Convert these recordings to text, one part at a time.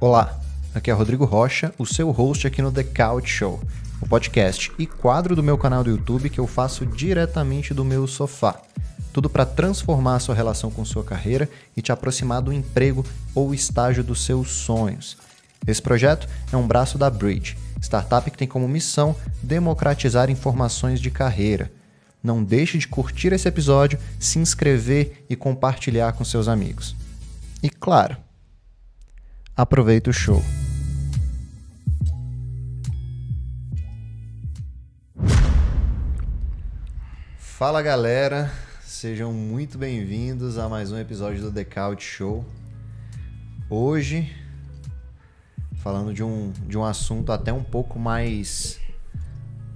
Olá, aqui é Rodrigo Rocha, o seu host aqui no The Couch Show, o podcast e quadro do meu canal do YouTube que eu faço diretamente do meu sofá. Tudo para transformar a sua relação com sua carreira e te aproximar do emprego ou estágio dos seus sonhos. Esse projeto é um braço da Bridge, startup que tem como missão democratizar informações de carreira. Não deixe de curtir esse episódio, se inscrever e compartilhar com seus amigos. E claro, aproveita o show. Fala galera, sejam muito bem-vindos a mais um episódio do Couch Show. Hoje, falando de um, de um assunto até um pouco mais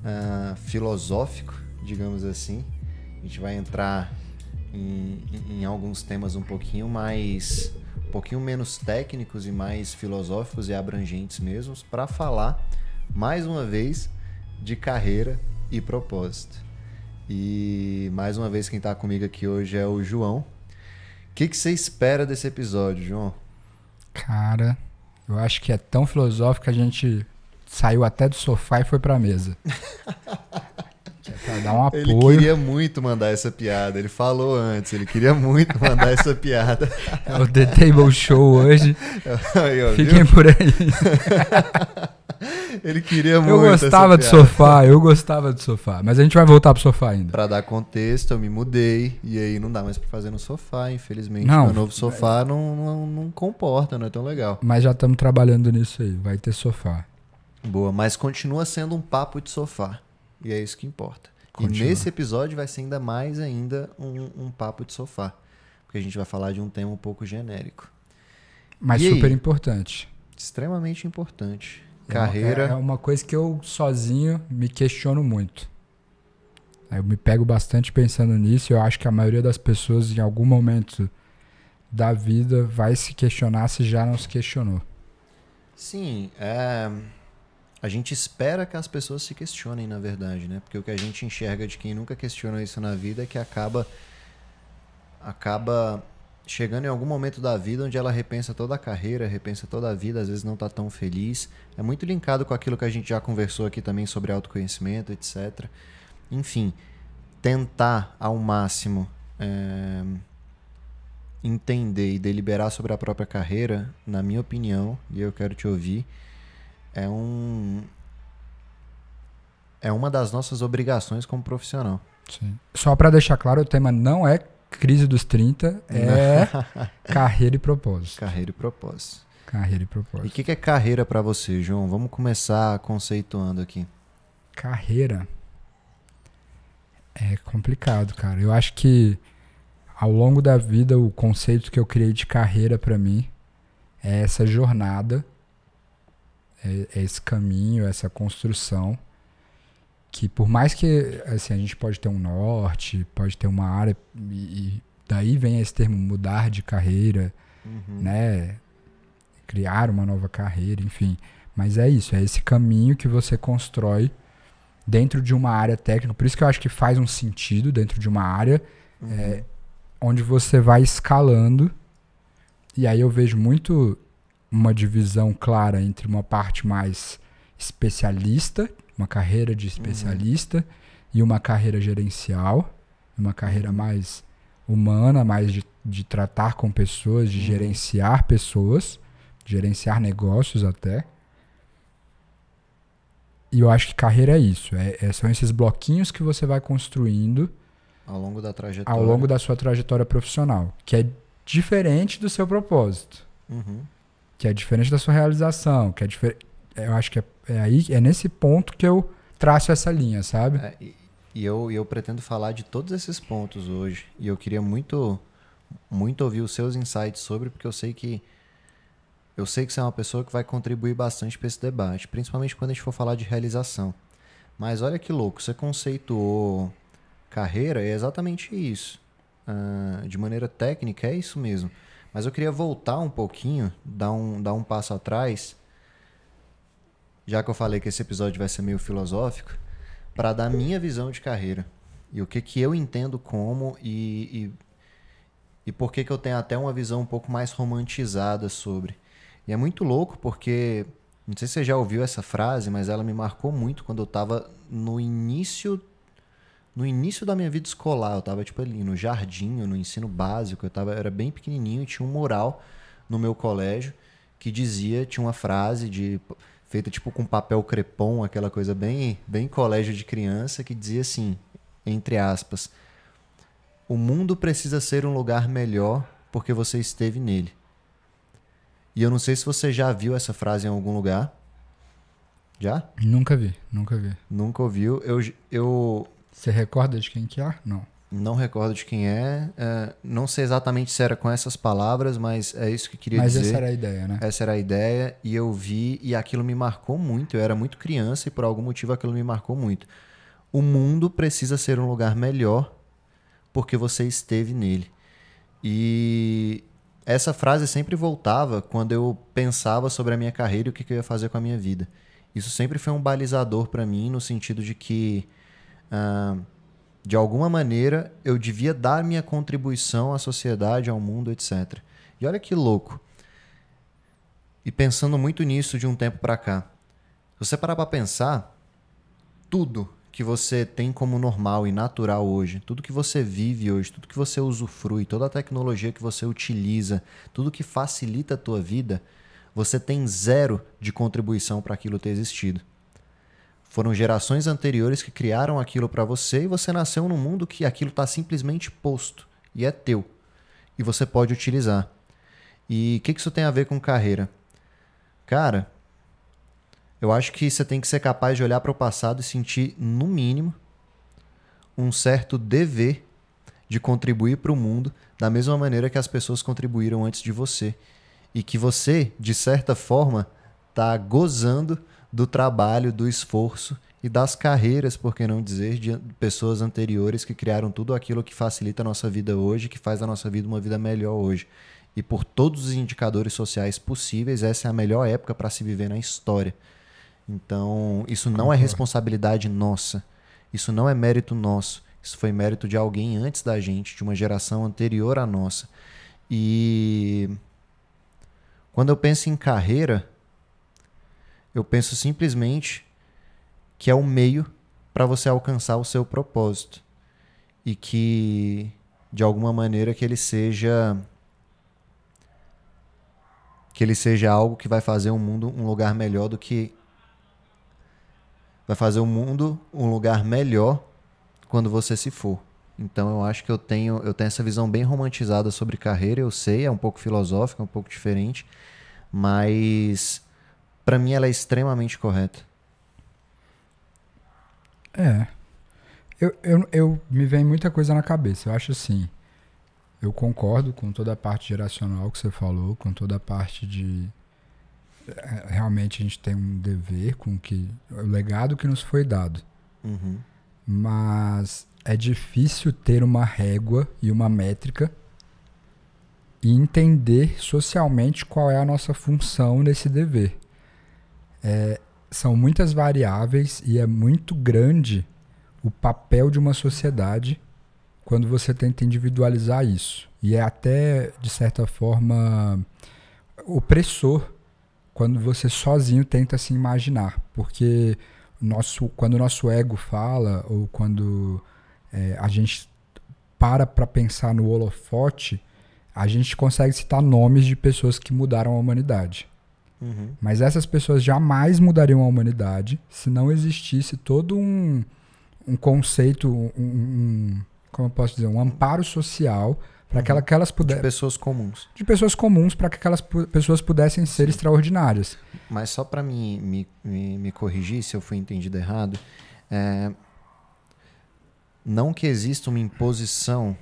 uh, filosófico, digamos assim. A gente vai entrar em, em alguns temas um pouquinho mais pouquinho menos técnicos e mais filosóficos e abrangentes mesmos para falar mais uma vez de carreira e propósito. E mais uma vez quem está comigo aqui hoje é o João. O que, que você espera desse episódio, João? Cara, eu acho que é tão filosófico que a gente saiu até do sofá e foi pra mesa. pra dar um apoio. Ele queria muito mandar essa piada. Ele falou antes, ele queria muito mandar essa piada. É o The Table Show hoje. Aí, Fiquem por aí. Ele queria muito. Eu gostava do sofá, eu gostava do sofá. Mas a gente vai voltar pro sofá ainda. Pra dar contexto, eu me mudei. E aí não dá mais pra fazer no sofá, infelizmente. Não, Meu novo sofá não, não, não comporta, não é tão legal. Mas já estamos trabalhando nisso aí. Vai ter sofá. Boa, mas continua sendo um papo de sofá. E é isso que importa. Continua. E nesse episódio vai ser ainda mais ainda um, um, papo de sofá. Porque a gente vai falar de um tema um pouco genérico. Mas e super aí? importante. Extremamente importante. É Carreira. É uma coisa que eu sozinho me questiono muito. Eu me pego bastante pensando nisso. Eu acho que a maioria das pessoas, em algum momento da vida, vai se questionar se já não se questionou. Sim, é a gente espera que as pessoas se questionem, na verdade, né? Porque o que a gente enxerga de quem nunca questiona isso na vida é que acaba acaba chegando em algum momento da vida onde ela repensa toda a carreira, repensa toda a vida, às vezes não está tão feliz. É muito linkado com aquilo que a gente já conversou aqui também sobre autoconhecimento, etc. Enfim, tentar ao máximo é, entender e deliberar sobre a própria carreira, na minha opinião, e eu quero te ouvir, é um é uma das nossas obrigações como profissional. Sim. Só para deixar claro, o tema não é crise dos 30, é carreira e propósito. Carreira e propósito. Carreira e propósito. E o que, que é carreira para você, João? Vamos começar conceituando aqui. Carreira é complicado, cara. Eu acho que ao longo da vida o conceito que eu criei de carreira para mim é essa jornada é, é esse caminho, essa construção que por mais que assim, a gente pode ter um norte, pode ter uma área e, daí vem esse termo mudar de carreira, uhum. né? Criar uma nova carreira, enfim. Mas é isso, é esse caminho que você constrói dentro de uma área técnica. Por isso que eu acho que faz um sentido dentro de uma área uhum. é, onde você vai escalando. E aí eu vejo muito uma divisão clara entre uma parte mais especialista, uma carreira de especialista, uhum. e uma carreira gerencial, uma carreira mais humana, mais de, de tratar com pessoas, de uhum. gerenciar pessoas, gerenciar negócios até. E eu acho que carreira é isso. É, é, são esses bloquinhos que você vai construindo ao longo da trajetória. Ao longo da sua trajetória profissional. Que é diferente do seu propósito. Uhum que é diferente da sua realização, que é diferente. Eu acho que é, é, aí, é nesse ponto que eu traço essa linha, sabe? É, e, e eu, eu pretendo falar de todos esses pontos hoje. E eu queria muito, muito ouvir os seus insights sobre, porque eu sei que eu sei que você é uma pessoa que vai contribuir bastante para esse debate, principalmente quando a gente for falar de realização. Mas olha que louco, você conceituou carreira, é exatamente isso. Uh, de maneira técnica, é isso mesmo. Mas eu queria voltar um pouquinho, dar um, dar um passo atrás, já que eu falei que esse episódio vai ser meio filosófico, para dar minha visão de carreira. E o que, que eu entendo como e, e, e por que, que eu tenho até uma visão um pouco mais romantizada sobre. E é muito louco porque, não sei se você já ouviu essa frase, mas ela me marcou muito quando eu estava no início no início da minha vida escolar, eu estava tipo ali no jardim, no ensino básico, eu tava, eu era bem pequenininho e tinha um mural no meu colégio que dizia, tinha uma frase de feita tipo com papel crepom, aquela coisa bem, bem colégio de criança, que dizia assim, entre aspas, o mundo precisa ser um lugar melhor porque você esteve nele. E eu não sei se você já viu essa frase em algum lugar. Já? Nunca vi, nunca vi. Nunca ouviu. Eu, eu... Você recorda de quem que é? Não. Não recordo de quem é. é. Não sei exatamente se era com essas palavras, mas é isso que queria mas dizer. Mas essa era a ideia, né? Essa era a ideia. E eu vi, e aquilo me marcou muito. Eu era muito criança e por algum motivo aquilo me marcou muito. O mundo precisa ser um lugar melhor porque você esteve nele. E essa frase sempre voltava quando eu pensava sobre a minha carreira e o que eu ia fazer com a minha vida. Isso sempre foi um balizador para mim, no sentido de que. De alguma maneira, eu devia dar minha contribuição à sociedade, ao mundo, etc. E olha que louco. E pensando muito nisso de um tempo para cá. Se você parar para pensar, tudo que você tem como normal e natural hoje, tudo que você vive hoje, tudo que você usufrui, toda a tecnologia que você utiliza, tudo que facilita a tua vida, você tem zero de contribuição para aquilo ter existido. Foram gerações anteriores que criaram aquilo para você e você nasceu num mundo que aquilo está simplesmente posto e é teu. E você pode utilizar. E o que, que isso tem a ver com carreira? Cara, eu acho que você tem que ser capaz de olhar para o passado e sentir, no mínimo, um certo dever de contribuir para o mundo da mesma maneira que as pessoas contribuíram antes de você. E que você, de certa forma, está gozando do trabalho, do esforço e das carreiras, por que não dizer, de pessoas anteriores que criaram tudo aquilo que facilita a nossa vida hoje, que faz a nossa vida uma vida melhor hoje. E por todos os indicadores sociais possíveis, essa é a melhor época para se viver na história. Então, isso não é responsabilidade nossa. Isso não é mérito nosso. Isso foi mérito de alguém antes da gente, de uma geração anterior à nossa. E quando eu penso em carreira, eu penso simplesmente que é o meio para você alcançar o seu propósito e que de alguma maneira que ele seja que ele seja algo que vai fazer o mundo um lugar melhor do que vai fazer o mundo um lugar melhor quando você se for. Então eu acho que eu tenho eu tenho essa visão bem romantizada sobre carreira, eu sei, é um pouco filosófica, um pouco diferente, mas para mim ela é extremamente correta. É. Eu, eu, eu me vem muita coisa na cabeça. Eu acho assim. Eu concordo com toda a parte geracional que você falou, com toda a parte de. É, realmente a gente tem um dever com que. O legado que nos foi dado. Uhum. Mas é difícil ter uma régua e uma métrica e entender socialmente qual é a nossa função nesse dever. É, são muitas variáveis e é muito grande o papel de uma sociedade quando você tenta individualizar isso. E é até, de certa forma, opressor quando você sozinho tenta se imaginar. Porque nosso, quando o nosso ego fala, ou quando é, a gente para para pensar no holofote, a gente consegue citar nomes de pessoas que mudaram a humanidade. Uhum. Mas essas pessoas jamais mudariam a humanidade se não existisse todo um, um conceito, um, um, como eu posso dizer, um amparo social para uhum. que aquelas pudessem. De pessoas comuns. De pessoas comuns para que aquelas pessoas pudessem ser Sim. extraordinárias. Mas só para me, me, me, me, corrigir se eu fui entendido errado, é... não que exista uma imposição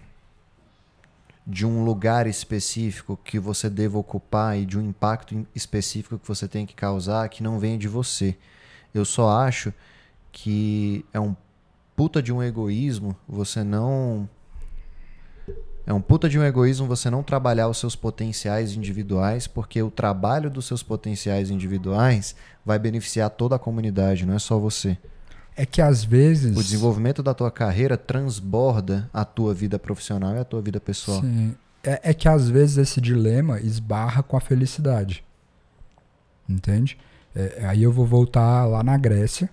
de um lugar específico que você deva ocupar e de um impacto específico que você tem que causar que não venha de você. Eu só acho que é um puta de um egoísmo você não. É um puta de um egoísmo você não trabalhar os seus potenciais individuais, porque o trabalho dos seus potenciais individuais vai beneficiar toda a comunidade, não é só você. É que às vezes. O desenvolvimento da tua carreira transborda a tua vida profissional e a tua vida pessoal. Sim. É, é que às vezes esse dilema esbarra com a felicidade. entende? É, aí eu vou voltar lá na Grécia,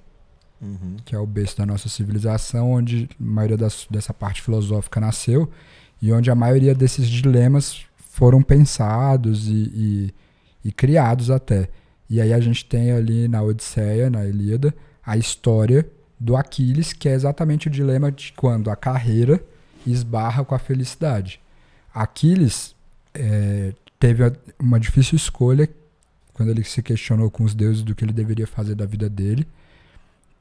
Uhum. que é o berço da nossa civilização, onde a maioria das, dessa parte filosófica nasceu e onde a maioria desses dilemas foram pensados e, e, e criados até. E aí a gente tem ali na Odisseia, na Ilíada, a história do Aquiles, que é exatamente o dilema de quando a carreira esbarra com a felicidade. Aquiles é, teve a- uma difícil escolha quando ele se questionou com os deuses do que ele deveria fazer da vida dele,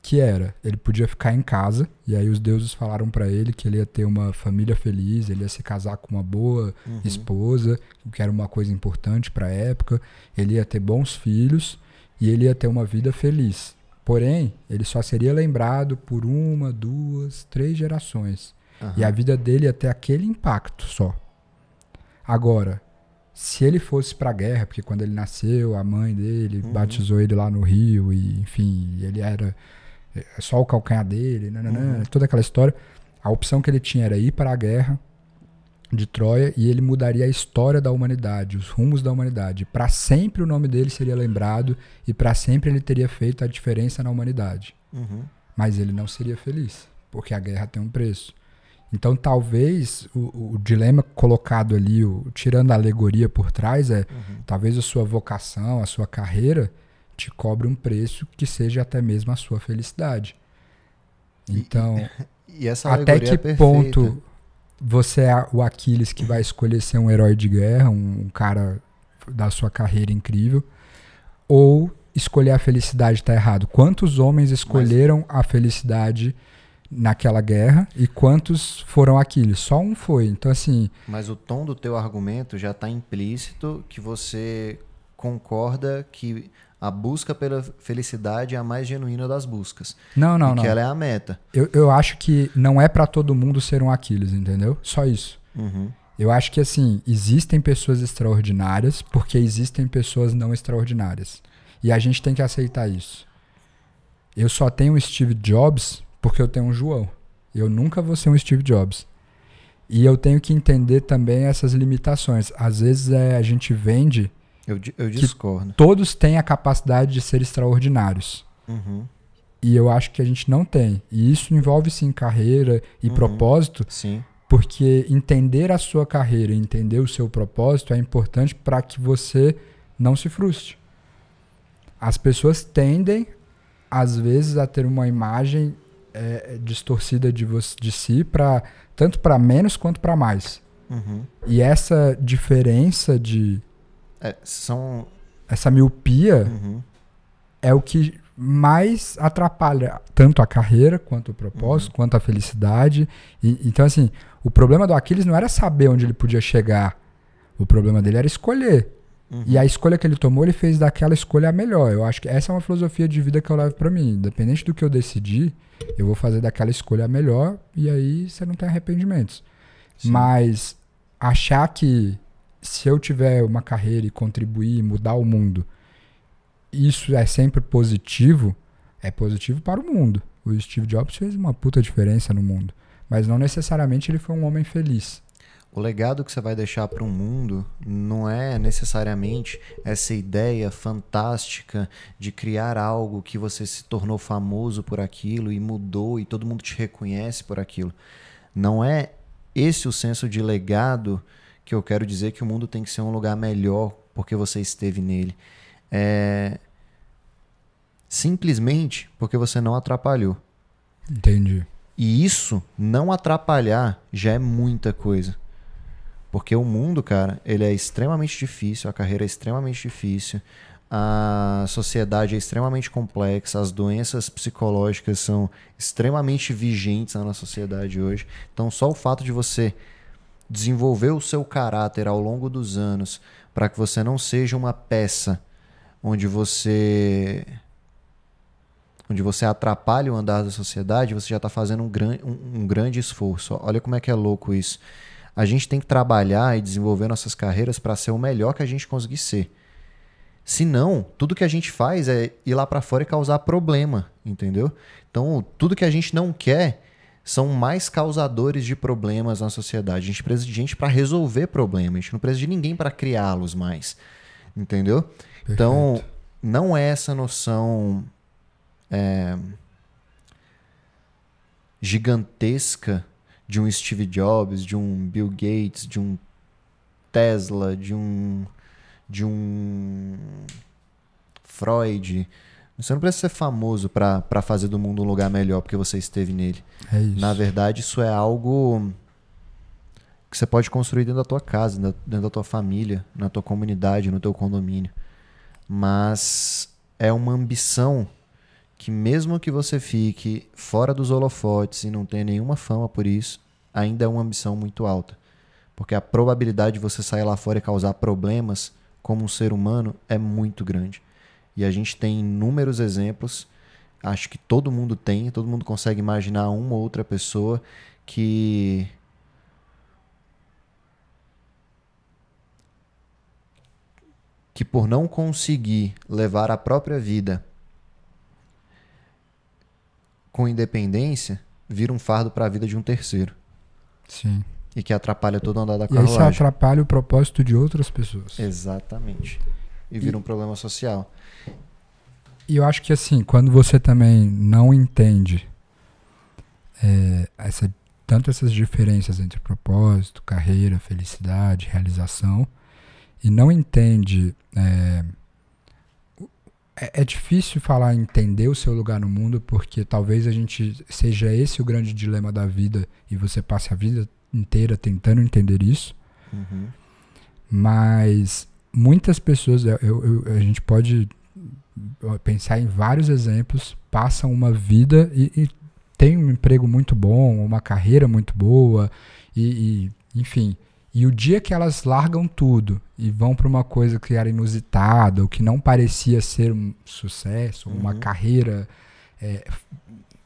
que era, ele podia ficar em casa, e aí os deuses falaram pra ele que ele ia ter uma família feliz, ele ia se casar com uma boa Uhum. esposa, o que era uma coisa importante pra época, ele ia ter bons filhos e ele ia ter uma vida feliz. Porém, ele só seria lembrado por uma, duas, três gerações. Aham. E a vida dele ia ter aquele impacto só. Agora, se ele fosse pra guerra, porque quando ele nasceu, a mãe dele Uhum. batizou ele lá no Rio, e enfim, ele era é, só o calcanhar dele, nananã, Uhum. toda aquela história. A opção que ele tinha era ir para a guerra de Troia e ele mudaria a história da humanidade, os rumos da humanidade. Para sempre o nome dele seria lembrado e para sempre ele teria feito a diferença na humanidade. Uhum. Mas ele não seria feliz, porque a guerra tem um preço. Então, talvez o, o dilema colocado ali, o- tirando a alegoria por trás, é Uhum. talvez a sua vocação, a sua carreira te cobre um preço que seja até mesmo a sua felicidade. E- Então, E essa até que é ponto você é o Aquiles que vai escolher ser um herói de guerra, um, cara da sua carreira incrível, ou escolher a felicidade está errado? Quantos homens escolheram a felicidade naquela guerra e quantos foram Aquiles? Só um foi. Então, assim, Mas o tom do teu argumento já está implícito que você concorda que a busca pela felicidade é a mais genuína das buscas. não, não, e não. que ela é a meta. Eu, eu acho que não é pra todo mundo ser um Aquiles, entendeu? Só isso. Uhum. Eu acho que assim, existem pessoas extraordinárias porque existem pessoas não extraordinárias. E a gente tem que aceitar isso. Eu só tenho um Steve Jobs porque eu tenho um João. Eu nunca vou ser um Steve Jobs. E eu tenho que entender também essas limitações. Às vezes é, a gente vende, Eu, eu discordo. todos têm a capacidade de ser extraordinários. Uhum. E eu acho que a gente não tem. E isso envolve sim carreira e Uhum. propósito, Sim. porque entender a sua carreira, e entender o seu propósito é importante para que você não se frustre. As pessoas tendem, às vezes, a ter uma imagem é, distorcida de, você, de si, pra, tanto para menos quanto para mais. Uhum. E essa diferença de. É, são. essa miopia Uhum. é o que mais atrapalha tanto a carreira quanto o propósito, quanto a felicidade. E- então, assim, o problema do Aquiles não era saber onde ele podia chegar. O problema dele era escolher. Uhum. E a escolha que ele tomou, ele fez daquela escolha a melhor. Eu acho que essa é uma filosofia de vida que eu levo pra mim. Independente do que eu decidir, eu vou fazer daquela escolha a melhor e aí você não tem arrependimentos. Sim. Mas achar que se eu tiver uma carreira e contribuir, mudar o mundo, isso é sempre positivo, é positivo para o mundo. O Steve Jobs fez uma puta diferença no mundo. Mas não necessariamente ele foi um homem feliz. O legado que você vai deixar para o mundo não é necessariamente essa ideia fantástica de criar algo que você se tornou famoso por aquilo e mudou e todo mundo te reconhece por aquilo. Não é esse o senso de legado que eu quero dizer que o mundo tem que ser um lugar melhor porque você esteve nele. É simplesmente porque você não atrapalhou. Entendi. E isso, não atrapalhar, já é muita coisa. Porque o mundo, cara, ele é extremamente difícil, a carreira é extremamente difícil, a sociedade é extremamente complexa, as doenças psicológicas são extremamente vigentes na nossa sociedade hoje. Então, só o fato de você desenvolver o seu caráter ao longo dos anos para que você não seja uma peça onde você onde você atrapalha o andar da sociedade, você já está fazendo um, gran, um, um grande esforço. Olha como é que é louco isso. A gente tem que trabalhar e desenvolver nossas carreiras para ser o melhor que a gente conseguir ser. Se não, tudo que a gente faz é ir lá para fora e causar problema, entendeu? Então, tudo que a gente não quer são mais causadores de problemas na sociedade. A gente precisa de gente para resolver problemas, a gente não precisa de ninguém para criá-los mais, entendeu? Então, não é essa noção é, gigantesca de um Steve Jobs, de um Bill Gates, de um Tesla, de um de um Freud. Você não precisa ser famoso para fazer do mundo um lugar melhor porque você esteve nele. É isso. Na verdade, isso é algo que você pode construir dentro da tua casa, dentro da tua família, na tua comunidade, no teu condomínio. Mas é uma ambição que mesmo que você fique fora dos holofotes e não tenha nenhuma fama por isso, ainda é uma ambição muito alta. Porque a probabilidade de você sair lá fora e causar problemas como um ser humano é muito grande. E a gente tem inúmeros exemplos, acho que todo mundo tem, todo mundo consegue imaginar uma ou outra pessoa que que por não conseguir levar a própria vida com independência, vira um fardo para a vida de um terceiro. Sim. E que atrapalha todo o andar da E aí você carruagem. atrapalha o propósito de outras pessoas. Exatamente. E vira um problema social. E eu acho que assim, quando você também não entende é, essa, tanto essas diferenças entre propósito, carreira, felicidade, realização, e não entende. É, é, é difícil falar entender o seu lugar no mundo, porque talvez a gente seja esse o grande dilema da vida e você passe a vida inteira tentando entender isso. Uhum. Mas muitas pessoas, eu- eu- a gente pode pensar em vários exemplos, passam uma vida e, e tem um emprego muito bom, uma carreira muito boa, e, e, enfim. E o dia que elas largam tudo e vão para uma coisa que era inusitada, ou que não parecia ser um sucesso, uma Uhum. carreira, é,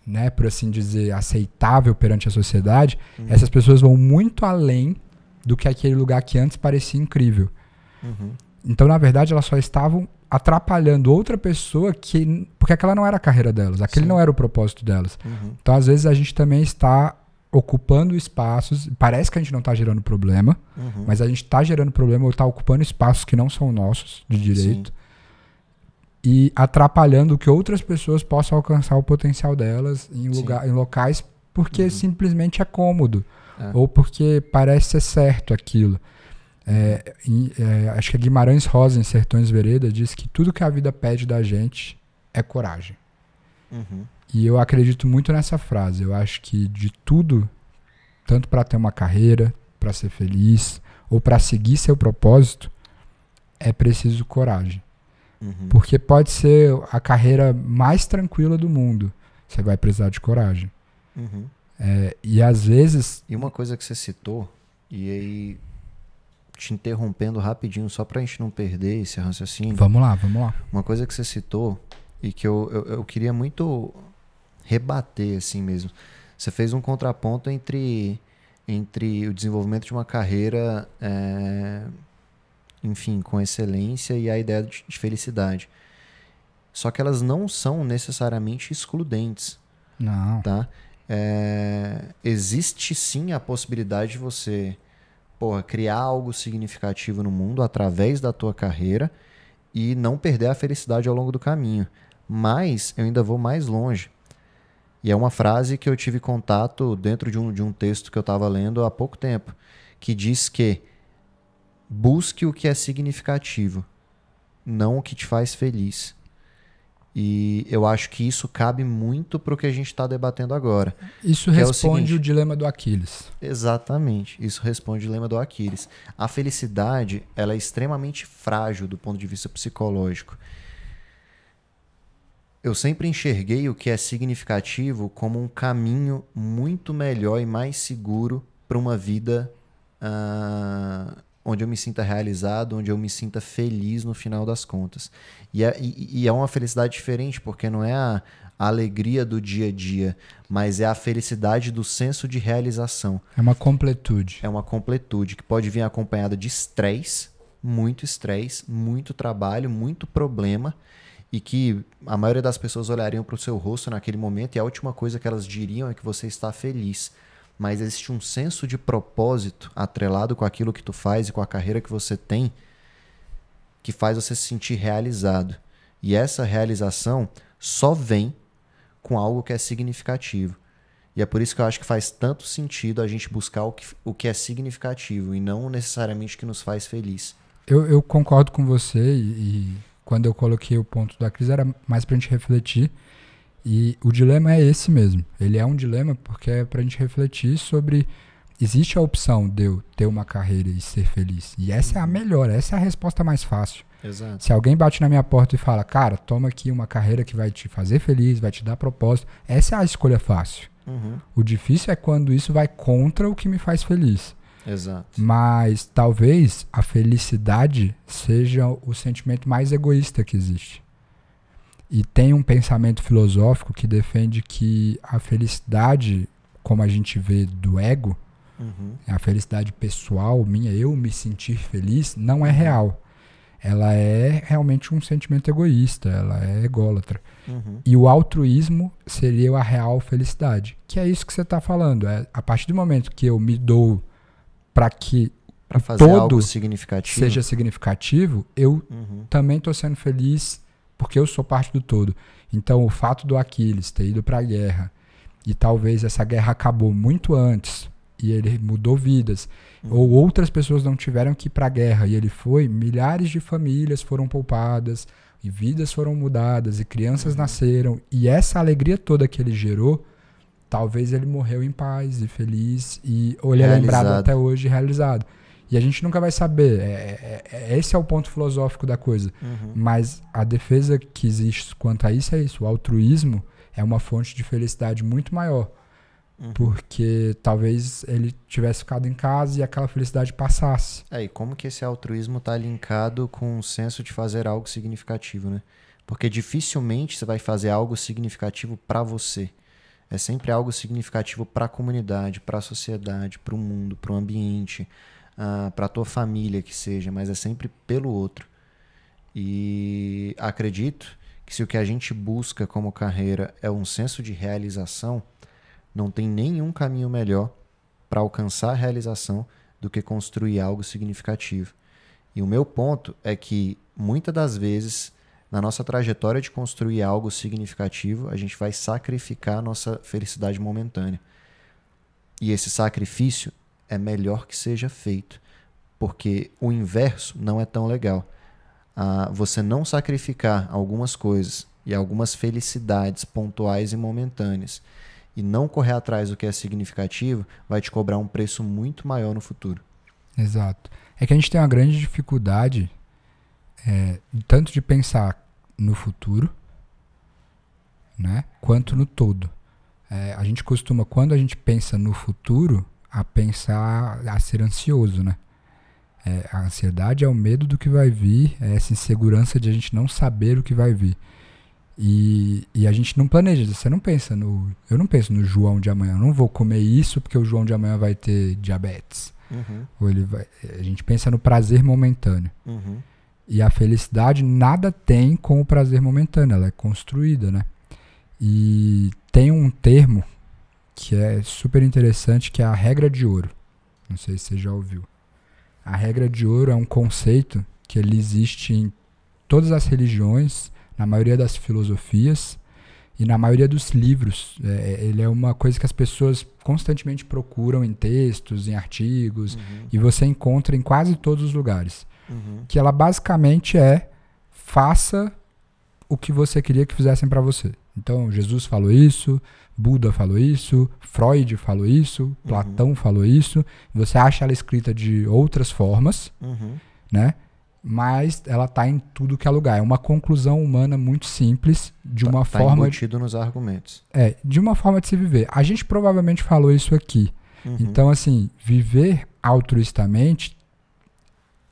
né, por assim dizer, aceitável perante a sociedade, Uhum. essas pessoas vão muito além do que aquele lugar que antes parecia incrível. Uhum. Então, na verdade, elas só estavam atrapalhando outra pessoa que. Porque aquela não era a carreira delas, aquele Sim. não era o propósito delas. Uhum. Então, às vezes, a gente também está ocupando espaços. Parece que a gente não está gerando problema, Uhum. mas a gente está gerando problema ou está ocupando espaços que não são nossos, de direito, e atrapalhando que outras pessoas possam alcançar o potencial delas em, Sim. lugar, em locais porque Uhum. simplesmente é cômodo É. ou porque parece ser certo aquilo. É, é, acho que a Guimarães Rosa, em Sertões Vereda, diz que tudo que a vida pede da gente é coragem. Uhum. E eu acredito muito nessa frase. Eu acho que de tudo, tanto para ter uma carreira, para ser feliz, ou para seguir seu propósito, é preciso coragem. Uhum. Porque pode ser a carreira mais tranquila do mundo. Você vai precisar de coragem. Uhum. É, e às vezes. E uma coisa que você citou, e aí te interrompendo rapidinho, só pra gente não perder esse raciocínio. Vamos lá, vamos lá. Uma coisa que você citou e que eu, eu, eu queria muito rebater assim mesmo. Você fez um contraponto entre, entre o desenvolvimento de uma carreira, é, enfim, com excelência e a ideia de, de felicidade. Só que elas não são necessariamente excludentes, Não. tá? É, existe sim a possibilidade de você porra, criar algo significativo no mundo através da tua carreira e não perder a felicidade ao longo do caminho. Mas eu ainda vou mais longe. E é uma frase que eu tive contato dentro de um, de um texto que eu estava lendo há pouco tempo, que diz que busque o que é significativo, não o que te faz feliz. E eu acho que isso cabe muito para o que a gente está debatendo agora. Isso Que é o responde seguinte. o dilema do Aquiles. Exatamente. Isso responde o dilema do Aquiles. A felicidade, ela é extremamente frágil do ponto de vista psicológico. Eu sempre enxerguei o que é significativo como um caminho muito melhor e mais seguro para uma vida ah, onde eu me sinta realizado, onde eu me sinta feliz no final das contas. E é, e- e é uma felicidade diferente, porque não é a, a alegria do dia a dia, mas é a felicidade do senso de realização. É uma completude. É uma completude que pode vir acompanhada de estresse, muito estresse, muito trabalho, muito problema, e que a maioria das pessoas olhariam para o seu rosto naquele momento e a última coisa que elas diriam é que você está feliz. Mas existe um senso de propósito atrelado com aquilo que tu faz e com a carreira que você tem que faz você se sentir realizado. E essa realização só vem com algo que é significativo. E é por isso que eu acho que faz tanto sentido a gente buscar o que, o que é significativo e não necessariamente o que nos faz feliz. Eu, eu concordo com você e, e, quando eu coloquei o ponto da crise era mais para a gente refletir. E o dilema é esse mesmo. Ele é um dilema porque é para a gente refletir sobre existe a opção de eu ter uma carreira e ser feliz. E essa é a melhor, essa é a resposta mais fácil. Exato. Se alguém bate na minha porta e fala, cara, toma aqui uma carreira que vai te fazer feliz, vai te dar propósito, essa é a escolha fácil. Uhum. O difícil é quando isso vai contra o que me faz feliz. Exato. Mas talvez a felicidade seja o sentimento mais egoísta que existe. E tem um pensamento filosófico que defende que a felicidade, como a gente vê do ego, Uhum. a felicidade pessoal minha, eu me sentir feliz, não é real. Ela é realmente um sentimento egoísta, ela é ególatra. Uhum. E o altruísmo seria a real felicidade, que é isso que você está falando. É a partir do momento que eu me dou para que Para fazer todo algo significativo. seja significativo, eu Uhum. também estou sendo feliz porque eu sou parte do todo. Então, o fato do Aquiles ter ido para a guerra e talvez essa guerra acabou muito antes e ele mudou vidas, ou outras pessoas não tiveram que ir para a guerra e ele foi, milhares de famílias foram poupadas e vidas foram mudadas e crianças nasceram e essa alegria toda que ele gerou, talvez ele morreu em paz e feliz e ou ele é lembrado até hoje realizado. E a gente nunca vai saber. É, é- é- esse é o ponto filosófico da coisa. Uhum. Mas a defesa que existe quanto a isso é isso. O altruísmo é uma fonte de felicidade muito maior. Uhum. Porque talvez ele tivesse ficado em casa e aquela felicidade passasse. É, e como que esse altruísmo está linkado com o senso de fazer algo significativo, né? Porque dificilmente você vai fazer algo significativo para você. É sempre algo significativo para a comunidade, para a sociedade, para o mundo, para o ambiente, para a tua família que seja, mas é sempre pelo outro. E acredito que se o que a gente busca como carreira é um senso de realização, não tem nenhum caminho melhor para alcançar a realização do que construir algo significativo. E o meu ponto é que muitas das vezes, na nossa trajetória de construir algo significativo, a gente vai sacrificar a nossa felicidade momentânea. E esse sacrifício é melhor que seja feito, porque o inverso não é tão legal. Ah, você não sacrificar algumas coisas e algumas felicidades pontuais e momentâneas e não correr atrás do que é significativo vai te cobrar um preço muito maior no futuro. Exato. É que a gente tem uma grande dificuldade, é, tanto de pensar no futuro, né, quanto no todo. É, a gente costuma, quando a gente pensa no futuro, a pensar, a ser ansioso, né? É, a ansiedade é o medo do que vai vir, é essa insegurança de a gente não saber o que vai vir. E, e a gente não planeja, você não pensa no. Eu não penso no João de amanhã, eu não vou comer isso porque o João de amanhã vai ter diabetes. Uhum, Ou ele vai, a gente pensa no prazer momentâneo. uhum, E a felicidade nada tem com o prazer momentâneo, ela é construída, né? E tem um termo que é super interessante, que é a regra de ouro. Não sei se você já ouviu. A regra de ouro é um conceito que ele existe em todas as religiões, na maioria das filosofias e na maioria dos livros. É, ele é uma coisa que as pessoas constantemente procuram em textos, em artigos, uhum, e você encontra em quase todos os lugares uhum, que ela basicamente é faça o que você queria que fizessem para você. Então, Jesus falou isso, Buda falou isso, Freud falou isso, Platão falou isso. Você acha ela escrita de outras formas, uhum, né? Mas ela tá em tudo que é lugar. É uma conclusão humana muito simples de uma tá forma embutido nos argumentos. é, de uma forma de se viver. A gente provavelmente falou isso aqui. Uhum, Então, assim, viver altruistamente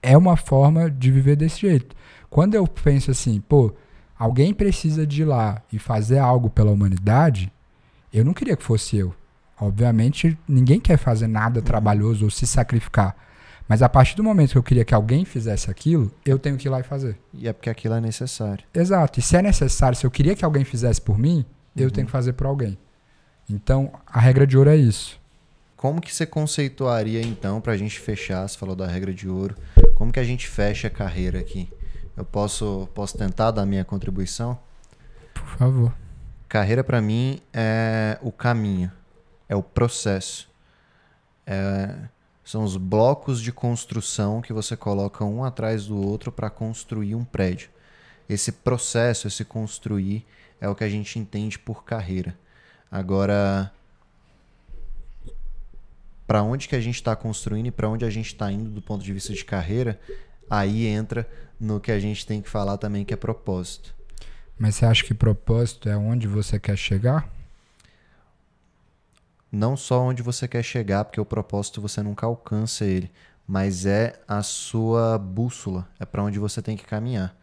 é uma forma de viver desse jeito. Quando eu penso assim, pô, alguém precisa de ir lá e fazer algo pela humanidade, eu não queria que fosse eu. Obviamente, ninguém quer fazer nada trabalhoso ou se sacrificar. Mas a partir do momento que eu queria que alguém fizesse aquilo, eu tenho que ir lá e fazer. E é porque aquilo é necessário. Exato. E se é necessário, se eu queria que alguém fizesse por mim, eu tenho que fazer por alguém. Então, a regra de ouro é isso. Como que você conceituaria então, pra gente fechar, você falou da regra de ouro, como que a gente fecha a carreira aqui? Eu posso, posso tentar dar minha contribuição? Por favor. Carreira para mim é o caminho, é o processo. É, são os blocos de construção que você coloca um atrás do outro para construir um prédio. Esse processo, esse construir, é o que a gente entende por carreira. Agora, para onde que a gente está construindo e para onde a gente está indo do ponto de vista de carreira, aí entra no que a gente tem que falar também, que é propósito. Mas você acha que propósito é onde você quer chegar? Não só onde você quer chegar, porque o propósito você nunca alcança ele, mas é a sua bússola, é para onde você tem que caminhar.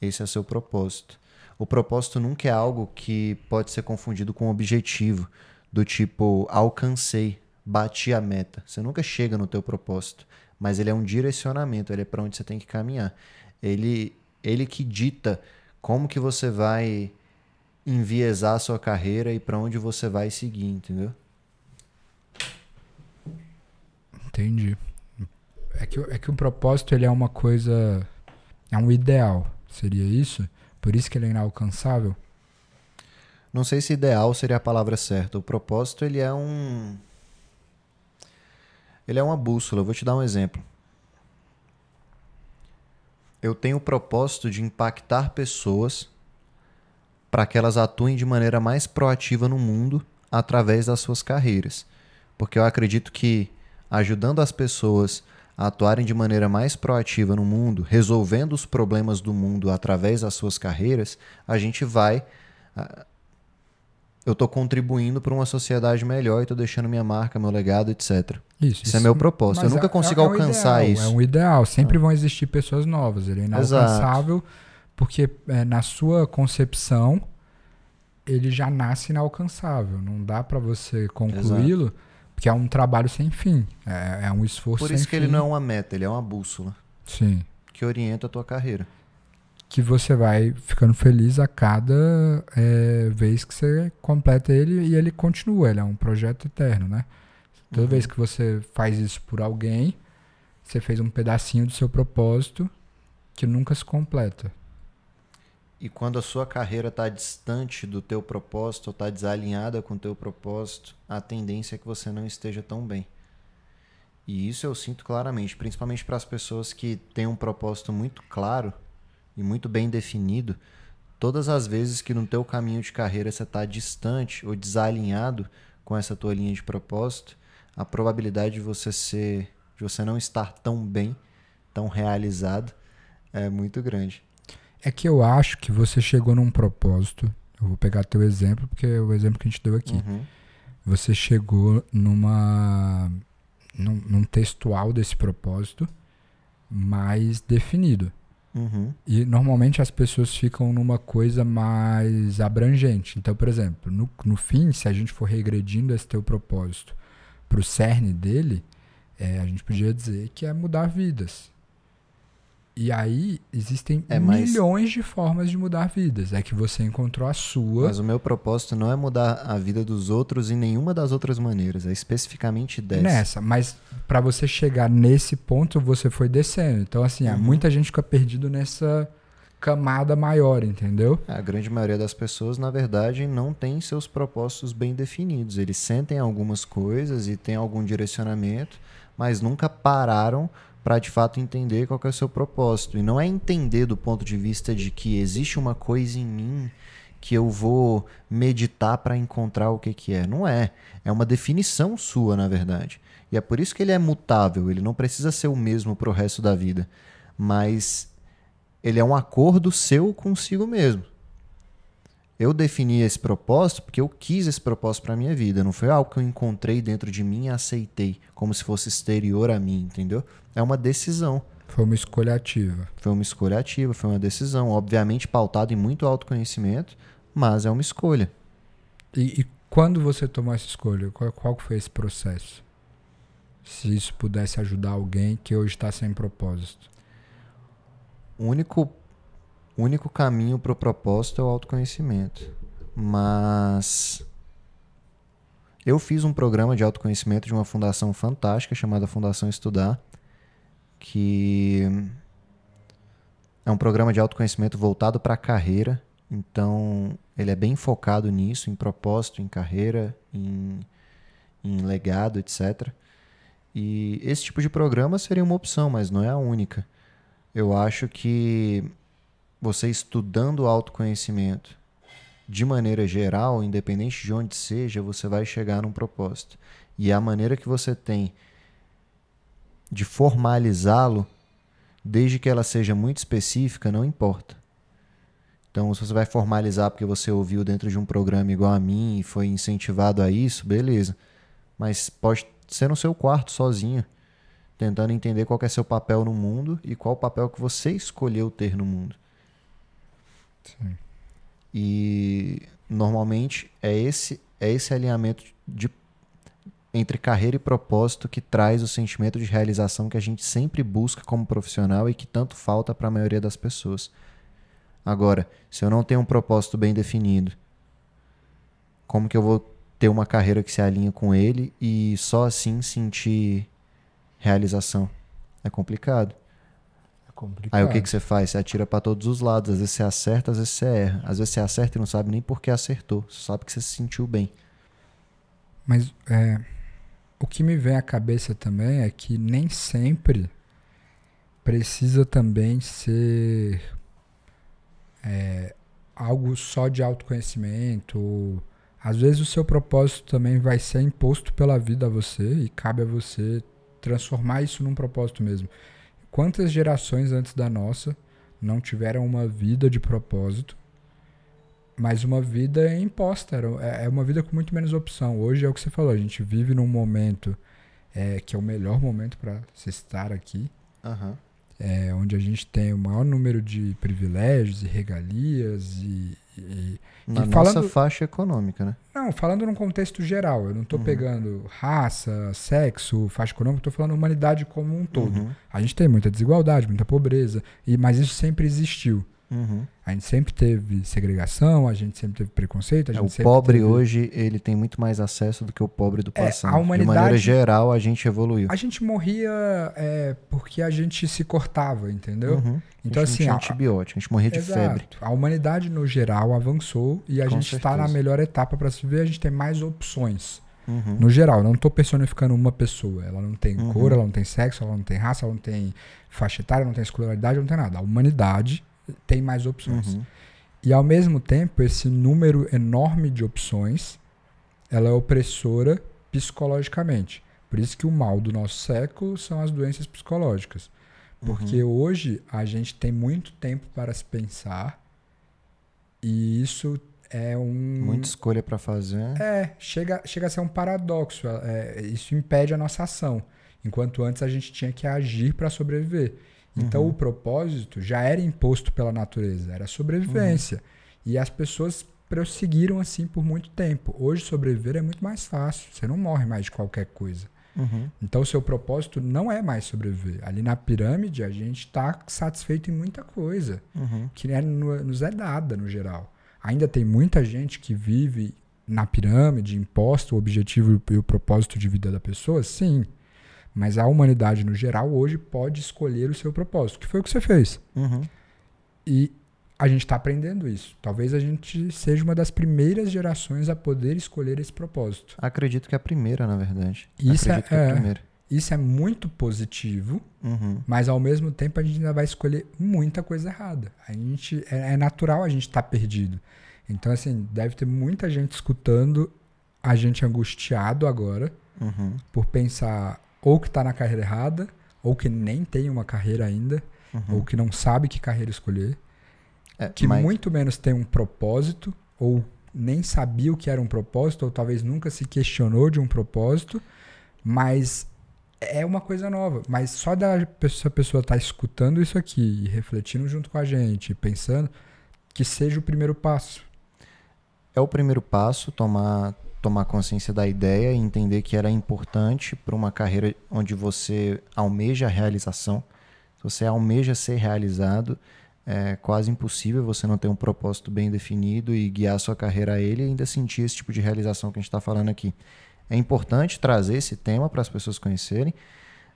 Esse é o seu propósito. O propósito nunca é algo que pode ser confundido com objetivo, do tipo alcancei, bati a meta. Você nunca chega no teu propósito, mas ele é um direcionamento, ele é para onde você tem que caminhar. Ele ele que dita como que você vai enviesar a sua carreira e para onde você vai seguir, entendeu? Entendi. É que, é que o propósito ele é uma coisa. É um ideal. Seria isso? Por isso que ele é inalcançável? Não sei se ideal seria a palavra certa. O propósito ele é um. Ele é uma bússola. Eu vou te dar um exemplo. Eu tenho o propósito de impactar pessoas para que elas atuem de maneira mais proativa no mundo através das suas carreiras. Porque eu acredito que ajudando as pessoas a atuarem de maneira mais proativa no mundo, resolvendo os problemas do mundo através das suas carreiras, a gente vai eu estou contribuindo para uma sociedade melhor e estou deixando minha marca, meu legado, etc. Isso, isso, é meu propósito. Eu nunca é, consigo é, é alcançar ideal, isso. É um ideal. Sempre ah. vão existir pessoas novas. Ele é inalcançável Exato. porque é, na sua concepção ele já nasce inalcançável. Não dá para você concluí-lo porque é um trabalho sem fim. É, é um esforço Por isso que fim. ele não é uma meta, ele é uma bússola. Sim. Que orienta a tua carreira que você vai ficando feliz a cada é, vez que você completa ele e ele continua. Ele é um projeto eterno, né? Toda uhum. vez que você faz isso por alguém, você fez um pedacinho do seu propósito que nunca se completa. E quando a sua carreira está distante do teu propósito, ou está desalinhada com o teu propósito, a tendência é que você não esteja tão bem. E isso eu sinto claramente, principalmente para as pessoas que têm um propósito muito claro e muito bem definido, todas as vezes que no teu caminho de carreira você está distante ou desalinhado com essa tua linha de propósito, a probabilidade de você ser, de você não estar tão bem, tão realizado, é muito grande. É que eu acho que você chegou num propósito. Eu vou pegar teu exemplo porque é o exemplo que a gente deu aqui. Uhum. Você chegou numa num, num textual desse propósito mais definido. Uhum. E normalmente as pessoas ficam numa coisa mais abrangente. Então, por exemplo, no, no fim, se a gente for regredindo esse teu propósito para o cerne dele, é, a gente podia dizer que é mudar vidas. E aí existem é, mas... milhões de formas de mudar vidas. É que você encontrou a sua. Mas o meu propósito não é mudar a vida dos outros em nenhuma das outras maneiras. É especificamente dessa. Nessa. Mas para você chegar nesse ponto, você foi descendo. Então, assim, uhum. muita gente fica perdido nessa camada maior, entendeu? A grande maioria das pessoas, na verdade, não tem seus propósitos bem definidos. Eles sentem algumas coisas e têm algum direcionamento, mas nunca pararam para de fato entender qual é o seu propósito. E não é entender do ponto de vista de que existe uma coisa em mim que eu vou meditar para encontrar o que, que é. Não é. É uma definição sua, na verdade. E é por isso que ele é mutável, ele não precisa ser o mesmo para o resto da vida. Mas ele é um acordo seu consigo mesmo. Eu defini esse propósito porque eu quis esse propósito para minha vida. Não foi algo que eu encontrei dentro de mim e aceitei como se fosse exterior a mim, entendeu? É uma decisão. Foi uma escolha ativa. Foi uma escolha ativa, foi uma decisão. Obviamente pautado em muito autoconhecimento, mas é uma escolha. E, e quando você tomou essa escolha? Qual, qual foi esse processo? Se isso pudesse ajudar alguém que hoje está sem propósito. O único o único caminho para o propósito é o autoconhecimento. Mas eu fiz um programa de autoconhecimento de uma fundação fantástica chamada Fundação Estudar, que é um programa de autoconhecimento voltado para a carreira. Então, ele é bem focado nisso, em propósito, em carreira, em, em legado, etc. E esse tipo de programa seria uma opção, mas não é a única. Eu acho que você estudando autoconhecimento de maneira geral, independente de onde seja, você vai chegar num propósito. E a maneira que você tem de formalizá-lo, desde que ela seja muito específica, não importa. Então, se você vai formalizar porque você ouviu dentro de um programa igual a mim e foi incentivado a isso, beleza. Mas pode ser no seu quarto sozinho, tentando entender qual é seu papel no mundo e qual o papel que você escolheu ter no mundo. Sim. E normalmente é esse é esse alinhamento de, entre carreira e propósito que traz o sentimento de realização que a gente sempre busca como profissional e que tanto falta para a maioria das pessoas. Agora, se eu não tenho um propósito bem definido, como que eu vou ter uma carreira que se alinha com ele e só assim sentir realização? É complicado. Complicado. Aí o que, que você faz? Você atira para todos os lados. Às vezes você acerta, às vezes você erra. Às vezes você acerta e não sabe nem por que acertou. Você sabe que você se sentiu bem. Mas é, o que me vem à cabeça também é que nem sempre precisa também ser é, algo só de autoconhecimento. Às vezes o seu propósito também vai ser imposto pela vida a você e cabe a você transformar isso num propósito mesmo. Quantas gerações antes da nossa não tiveram uma vida de propósito, mas uma vida imposta? É, é uma vida com muito menos opção. Hoje é o que você falou, a gente vive num momento é, que é o melhor momento para se estar aqui. Uhum é, onde a gente tem o maior número de privilégios e regalias e, e na e falando, nossa faixa econômica, né? Não, falando num contexto geral, eu não estou uhum. pegando raça, sexo, faixa econômica, estou falando humanidade como um todo. Uhum. A gente tem muita desigualdade, muita pobreza, e mas isso sempre existiu. Uhum. A gente sempre teve segregação, a gente sempre teve preconceito. É, o pobre teve... hoje ele tem muito mais acesso do que o pobre do passado. É, a humanidade, De maneira geral, a gente evoluiu. A gente morria é, porque a gente se cortava, entendeu? Uhum. Então, a gente assim. Não tinha antibiótico, a gente morria de exato. febre. A humanidade, no geral, avançou e a Com gente está na melhor etapa para se ver, a gente tem mais opções. Uhum. No geral, não estou personificando uma pessoa. Ela não tem uhum. cor, ela não tem sexo, ela não tem raça, ela não tem faixa etária, não tem escolaridade, não tem nada. A humanidade tem mais opções. Uhum. E ao mesmo tempo, esse número enorme de opções, ela é opressora psicologicamente. Por isso que o mal do nosso século são as doenças psicológicas. Porque uhum. hoje a gente tem muito tempo para se pensar e isso é um. Muita escolha para fazer. É, chega, chega a ser um paradoxo. É, isso impede a nossa ação. Enquanto antes a gente tinha que agir para sobreviver. Então uhum. o propósito já era imposto pela natureza, era sobrevivência. Uhum. E as pessoas prosseguiram assim por muito tempo. Hoje sobreviver é muito mais fácil, você não morre mais de qualquer coisa. Uhum. Então o seu propósito não é mais sobreviver. Ali na pirâmide a gente está satisfeito em muita coisa uhum. que é, nos é dada no geral. Ainda tem muita gente que vive na pirâmide, imposto o objetivo e o propósito de vida da pessoa, sim. Mas a humanidade, no geral, hoje pode escolher o seu propósito, que foi o que você fez. Uhum. E a gente está aprendendo isso. Talvez a gente seja uma das primeiras gerações a poder escolher esse propósito. Acredito que é a primeira, na verdade. Isso é, Acredito é, é, a primeira. Isso é muito positivo, uhum. mas ao mesmo tempo a gente ainda vai escolher muita coisa errada. A gente é, é natural a gente estar tá perdido. Então assim deve ter muita gente escutando a gente angustiado agora uhum. por pensar ou que está na carreira errada, ou que nem tem uma carreira ainda, uhum. ou que não sabe que carreira escolher, é, que mas... muito menos tem um propósito, ou nem sabia o que era um propósito, ou talvez nunca se questionou de um propósito, mas é uma coisa nova. Mas só da pessoa, pessoa estar tá escutando isso aqui e refletindo junto com a gente, pensando, que seja o primeiro passo. É o primeiro passo, tomar tomar consciência da ideia e entender que era importante para uma carreira onde você almeja a realização. Se você almeja ser realizado, é quase impossível você não ter um propósito bem definido e guiar sua carreira a ele e ainda sentir esse tipo de realização que a gente está falando aqui. É importante trazer esse tema para as pessoas conhecerem,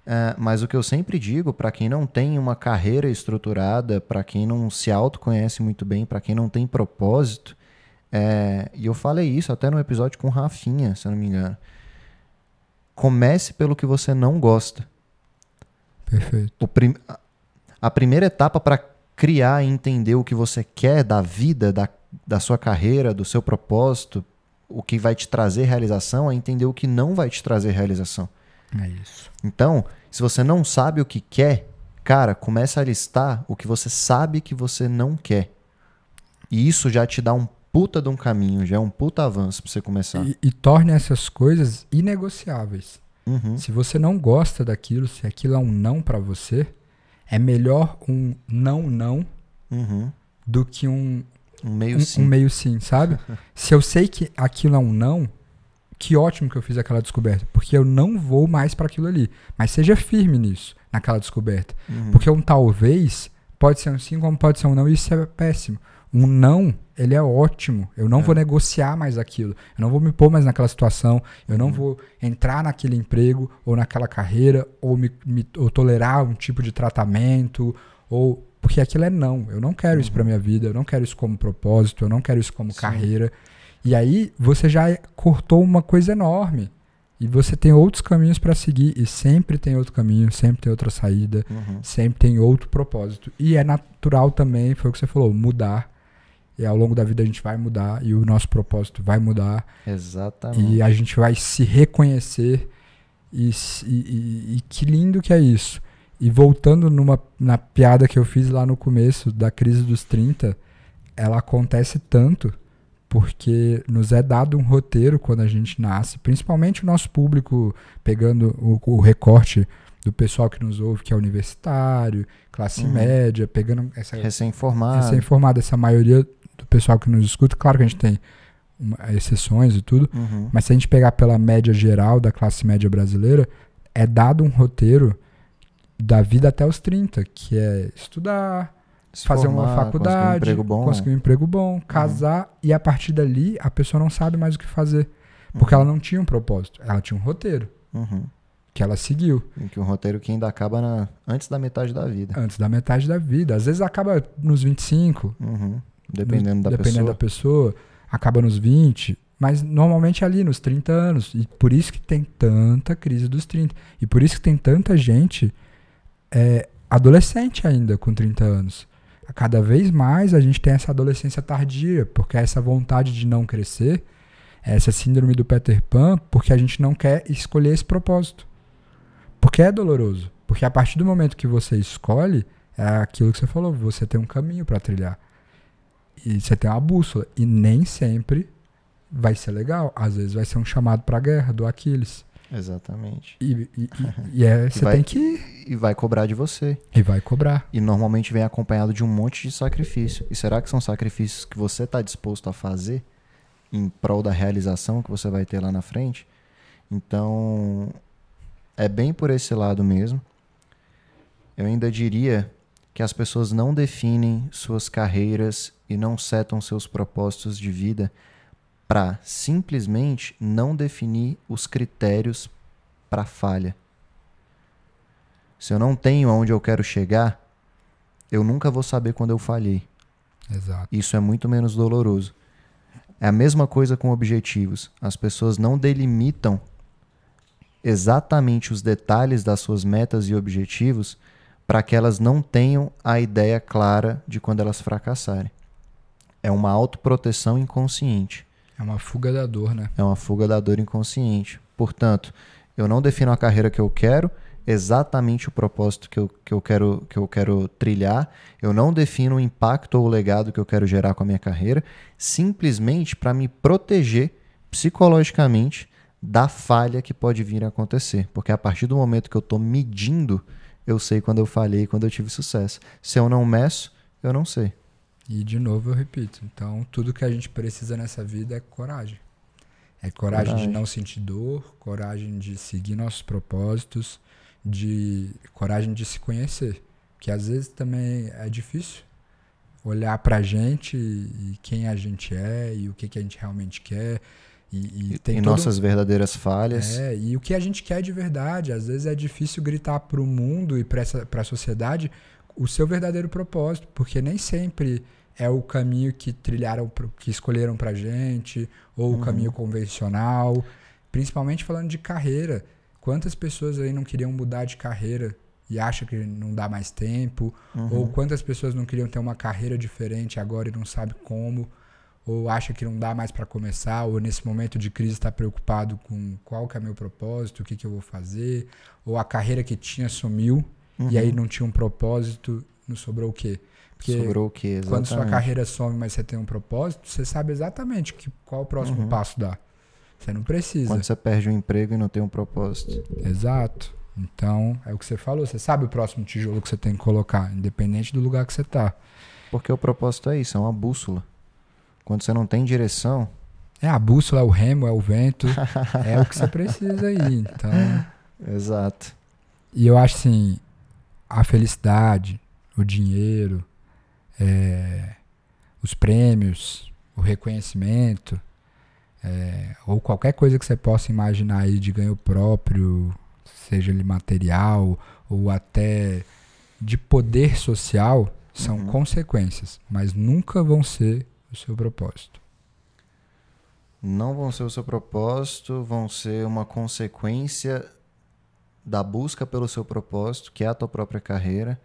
É, mas o que eu sempre digo, para quem não tem uma carreira estruturada, para quem não se autoconhece muito bem, para quem não tem propósito, é, e eu falei isso até no episódio com Rafinha, se eu não me engano. Comece pelo que você não gosta. Perfeito. Prim, a primeira etapa para criar e entender o que você quer da vida, da, da sua carreira, do seu propósito, o que vai te trazer realização, é entender o que não vai te trazer realização. É isso. Então, se você não sabe o que quer, cara, começa a listar o que você sabe que você não quer. E isso já te dá um puta de um caminho, já é um puta avanço pra você começar. E, e torne essas coisas inegociáveis. Uhum. Se você não gosta daquilo, se aquilo é um não para você, é melhor um não não Uhum. do que um, Um meio um, sim. um meio sim, sabe? Se eu sei que aquilo é um não, que ótimo que eu fiz aquela descoberta, porque eu não vou mais para aquilo ali. Mas seja firme nisso, naquela descoberta. Uhum. Porque um talvez pode ser um sim, como pode ser um não, e isso é péssimo. Um não, ele é ótimo. Eu não É. vou negociar mais aquilo. Eu não vou me pôr mais naquela situação. Eu Uhum. não vou entrar naquele emprego ou naquela carreira ou, me, me- ou tolerar um tipo de tratamento ou porque aquilo é não. Eu não quero isso para minha vida. Eu não quero isso como propósito. Eu não quero isso como Uhum. Sim. carreira. E aí você já cortou uma coisa enorme. E você tem outros caminhos para seguir e sempre tem outro caminho, sempre tem outra saída Uhum. sempre tem outro propósito. E é natural também, foi o que você falou, mudar. E ao longo da vida a gente vai mudar e o nosso propósito vai mudar. Exatamente. E a gente vai se reconhecer. E, e- e- que lindo que é isso. E voltando numa, na piada que eu fiz lá no começo da crise dos 30, ela acontece tanto porque nos é dado um roteiro quando a gente nasce, principalmente o nosso público, pegando o, o recorte do pessoal que nos ouve, que é universitário, classe Uhum. média, pegando essa Recém-formado. informada, essa maioria do pessoal que nos escuta, claro que a gente tem uma- exceções e tudo, Uhum. mas se a gente pegar pela média geral da classe média brasileira, é dado um roteiro da vida até os 30, que é estudar, Se fazer formar, uma conseguir faculdade, um emprego bom. conseguir um emprego bom, casar, e a partir dali a pessoa não sabe mais o que fazer. Porque Uhum. ela não tinha um propósito, ela tinha um roteiro Uhum. que ela seguiu E que um roteiro que ainda acaba na- antes da metade da vida. antes da metade da vida. Às vezes acaba nos 25, Uhum. Dependendo da dependendo pessoa. da pessoa, acaba nos 20, mas normalmente ali nos 30 anos. E por isso que tem tanta crise dos 30. E por isso que tem tanta gente é, adolescente ainda com 30 anos. Cada vez mais a gente tem essa adolescência tardia, porque é essa vontade de não crescer, é essa síndrome do Peter Pan, porque a gente não quer escolher esse propósito. Porque é doloroso. Porque a partir do momento que você escolhe, é aquilo que você falou, você tem um caminho para trilhar. E você tem uma bússola. E nem sempre vai ser legal. Às vezes vai ser um chamado pra guerra do Aquiles. Exatamente. E, e, e- e é, você vai- tem que. E vai cobrar de você. E vai cobrar. E normalmente vem acompanhado de um monte de sacrifício. E será que são sacrifícios que você está disposto a fazer em prol da realização que você vai ter lá na frente? Então, é bem por esse lado mesmo. Eu ainda diria que as pessoas não definem suas carreiras e não setam seus propósitos de vida para simplesmente não definir os critérios para falha. Se eu não tenho aonde eu quero chegar, eu nunca vou saber quando eu falhei. Exato. Isso é muito menos doloroso. É a mesma coisa com objetivos. As pessoas não delimitam exatamente os detalhes das suas metas e objetivos para que elas não tenham a ideia clara de quando elas fracassarem. É uma autoproteção inconsciente. É uma fuga da dor, né? É uma fuga da dor inconsciente. Portanto, eu não defino a carreira que eu quero, exatamente o propósito que eu, que eu, quero, que eu quero trilhar, eu não defino o impacto ou o legado que eu quero gerar com a minha carreira, simplesmente para me proteger psicologicamente da falha que pode vir a acontecer. Porque a partir do momento que eu estou medindo, eu sei quando eu falhei e quando eu tive sucesso. Se eu não meço, eu não sei. E de novo eu repito. Então, tudo que a gente precisa nessa vida é coragem. É coragem, Coragem. de não sentir dor, coragem de seguir nossos propósitos, de coragem de se conhecer. Que às vezes também é difícil olhar pra gente e quem a gente é e o que, que a gente realmente quer. E, e, e nossas verdadeiras falhas. É, e o que a gente quer de verdade. Às vezes é difícil gritar para o mundo e para a sociedade o seu verdadeiro propósito, porque nem sempre é o caminho que trilharam, que escolheram pra gente, ou uhum. o caminho convencional. Principalmente falando de carreira. Quantas pessoas aí não queriam mudar de carreira e acham que não dá mais tempo? Uhum. Ou quantas pessoas não queriam ter uma carreira diferente agora e não sabe como? Ou acha que não dá mais para começar? Ou nesse momento de crise está preocupado com qual que é meu propósito, o que, que eu vou fazer? Ou a carreira que tinha sumiu uhum. e aí não tinha um propósito, não sobrou o quê? Porque Sobrou o quê? Exatamente. Quando sua carreira some, mas você tem um propósito, você sabe exatamente que, qual o próximo uhum. passo dá. Você não precisa. Quando você perde um emprego e não tem um propósito. Exato. Então, é o que você falou. Você sabe o próximo tijolo que você tem que colocar, independente do lugar que você está. Porque o propósito é isso, é uma bússola. Quando você não tem direção. É a bússola, é o remo, é o vento. é o que você precisa aí. Então. Exato. E eu acho assim, a felicidade, o dinheiro, é, os prêmios, o reconhecimento, é, ou qualquer coisa que você possa imaginar aí de ganho próprio, seja ele material ou até de poder social, são uhum. consequências, mas nunca vão ser o seu propósito. Não vão ser o seu propósito, vão ser uma consequência da busca pelo seu propósito, que é a tua própria carreira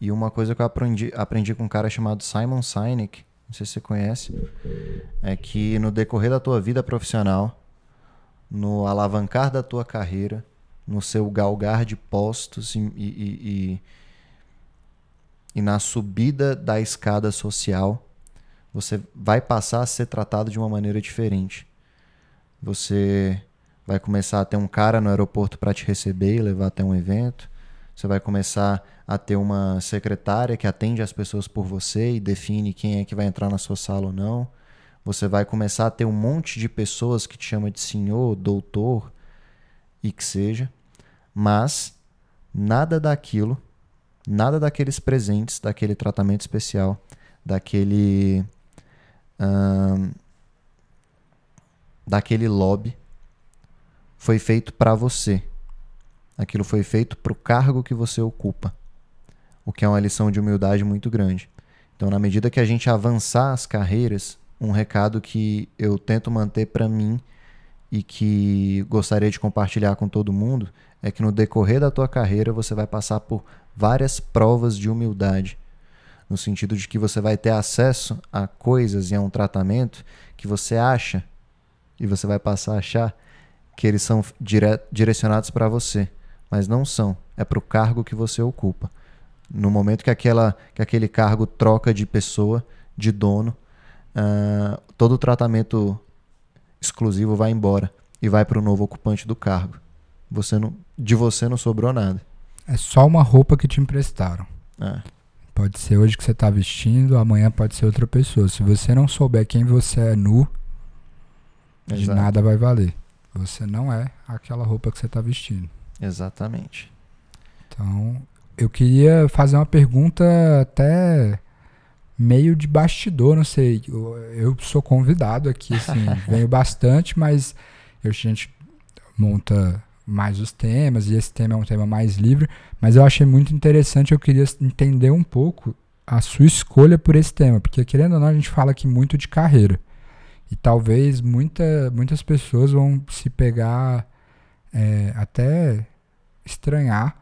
e uma coisa que eu aprendi, aprendi com um cara chamado Simon Sinek, não sei se você conhece, é que no decorrer da tua vida profissional, no alavancar da tua carreira, no seu galgar de postos e, e, e, e na subida da escada social, você vai passar a ser tratado de uma maneira diferente. Você vai começar a ter um cara no aeroporto para te receber e levar até um evento. Você vai começar a ter uma secretária que atende as pessoas por você e define quem é que vai entrar na sua sala ou não. Você vai começar a ter um monte de pessoas que te chama de senhor, doutor e que seja. Mas nada daquilo, nada daqueles presentes, daquele tratamento especial, daquele. Hum, daquele lobby foi feito para você Aquilo foi feito para o cargo que você ocupa, o que é uma lição de humildade muito grande. Então, na medida que a gente avançar as carreiras, um recado que eu tento manter para mim e que gostaria de compartilhar com todo mundo é que no decorrer da tua carreira você vai passar por várias provas de humildade, no sentido de que você vai ter acesso a coisas e a um tratamento que você acha e você vai passar a achar que eles são dire direcionados para você mas não são. É para o cargo que você ocupa. No momento que, aquela, que aquele cargo troca de pessoa, de dono, uh, todo o tratamento exclusivo vai embora e vai para o novo ocupante do cargo. Você não, de você não sobrou nada. É só uma roupa que te emprestaram. É. Pode ser hoje que você está vestindo, amanhã pode ser outra pessoa. Se você não souber quem você é nu, Exato. de nada vai valer. Você não é aquela roupa que você está vestindo. Exatamente. Então, eu queria fazer uma pergunta até meio de bastidor, não sei. Eu, eu sou convidado aqui, assim, venho bastante, mas eu, a gente monta mais os temas e esse tema é um tema mais livre, mas eu achei muito interessante, eu queria entender um pouco a sua escolha por esse tema, porque querendo ou não a gente fala aqui muito de carreira. E talvez muita, muitas pessoas vão se pegar é, até estranhar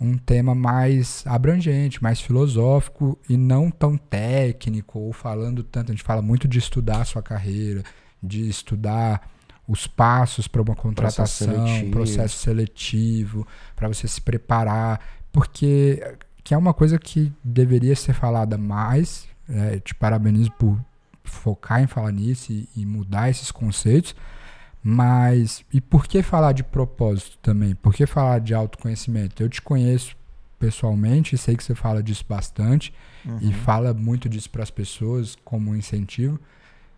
um tema mais abrangente, mais filosófico e não tão técnico ou falando tanto. A gente fala muito de estudar a sua carreira, de estudar os passos para uma contratação, processo seletivo, processo seletivo para você se preparar, porque que é uma coisa que deveria ser falada mais. É, te parabenizo por focar em falar nisso e, e mudar esses conceitos mas, e por que falar de propósito também? Por que falar de autoconhecimento? Eu te conheço pessoalmente, sei que você fala disso bastante uhum. e fala muito disso para as pessoas como um incentivo.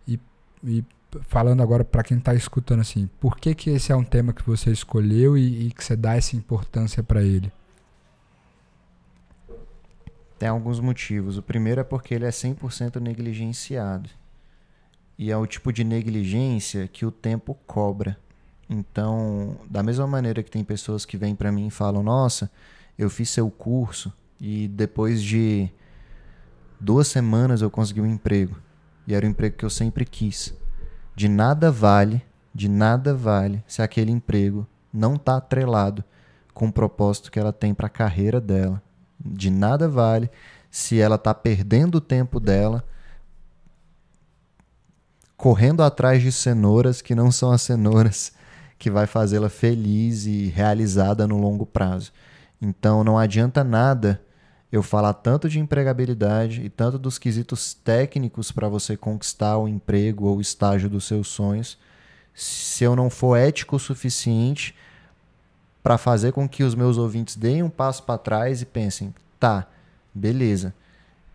E, e falando agora para quem está escutando assim, por que, que esse é um tema que você escolheu e, e que você dá essa importância para ele? Tem alguns motivos. O primeiro é porque ele é 100% negligenciado. E é o tipo de negligência que o tempo cobra. Então, da mesma maneira que tem pessoas que vêm para mim e falam: Nossa, eu fiz seu curso e depois de duas semanas eu consegui um emprego. E era o emprego que eu sempre quis. De nada vale, de nada vale se aquele emprego não está atrelado com o propósito que ela tem para a carreira dela. De nada vale se ela está perdendo o tempo dela correndo atrás de cenouras que não são as cenouras que vai fazê-la feliz e realizada no longo prazo. Então não adianta nada eu falar tanto de empregabilidade e tanto dos quesitos técnicos para você conquistar o emprego ou o estágio dos seus sonhos, se eu não for ético o suficiente para fazer com que os meus ouvintes deem um passo para trás e pensem: tá, beleza,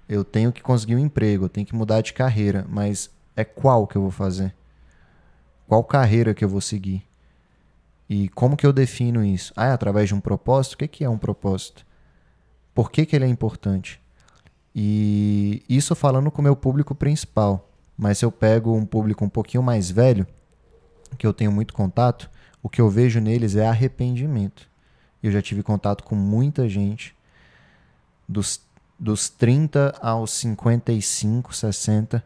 eu tenho que conseguir um emprego, eu tenho que mudar de carreira, mas é qual que eu vou fazer? Qual carreira que eu vou seguir? E como que eu defino isso? Ah, é através de um propósito? O que é um propósito? Por que, que ele é importante? E isso falando com o meu público principal. Mas se eu pego um público um pouquinho mais velho, que eu tenho muito contato, o que eu vejo neles é arrependimento. Eu já tive contato com muita gente dos, dos 30 aos 55, 60,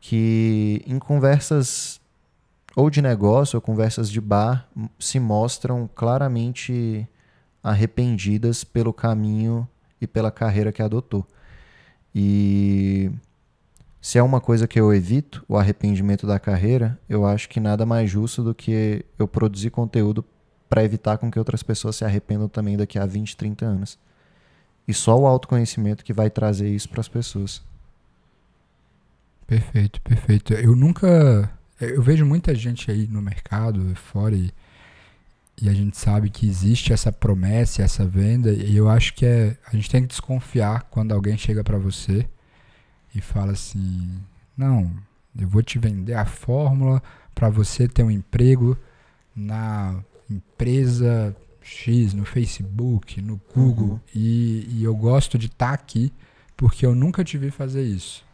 que em conversas ou de negócio ou conversas de bar se mostram claramente arrependidas pelo caminho e pela carreira que adotou. E se é uma coisa que eu evito, o arrependimento da carreira, eu acho que nada mais justo do que eu produzir conteúdo para evitar com que outras pessoas se arrependam também daqui a 20, 30 anos. E só o autoconhecimento que vai trazer isso para as pessoas. Perfeito, perfeito. Eu nunca. Eu vejo muita gente aí no mercado, fora, e e a gente sabe que existe essa promessa, essa venda, e eu acho que é, a gente tem que desconfiar quando alguém chega para você e fala assim: "Não, eu vou te vender a fórmula para você ter um emprego na empresa X, no Facebook, no Google, uhum. e, e, eu gosto de estar tá aqui porque eu nunca te vi fazer isso.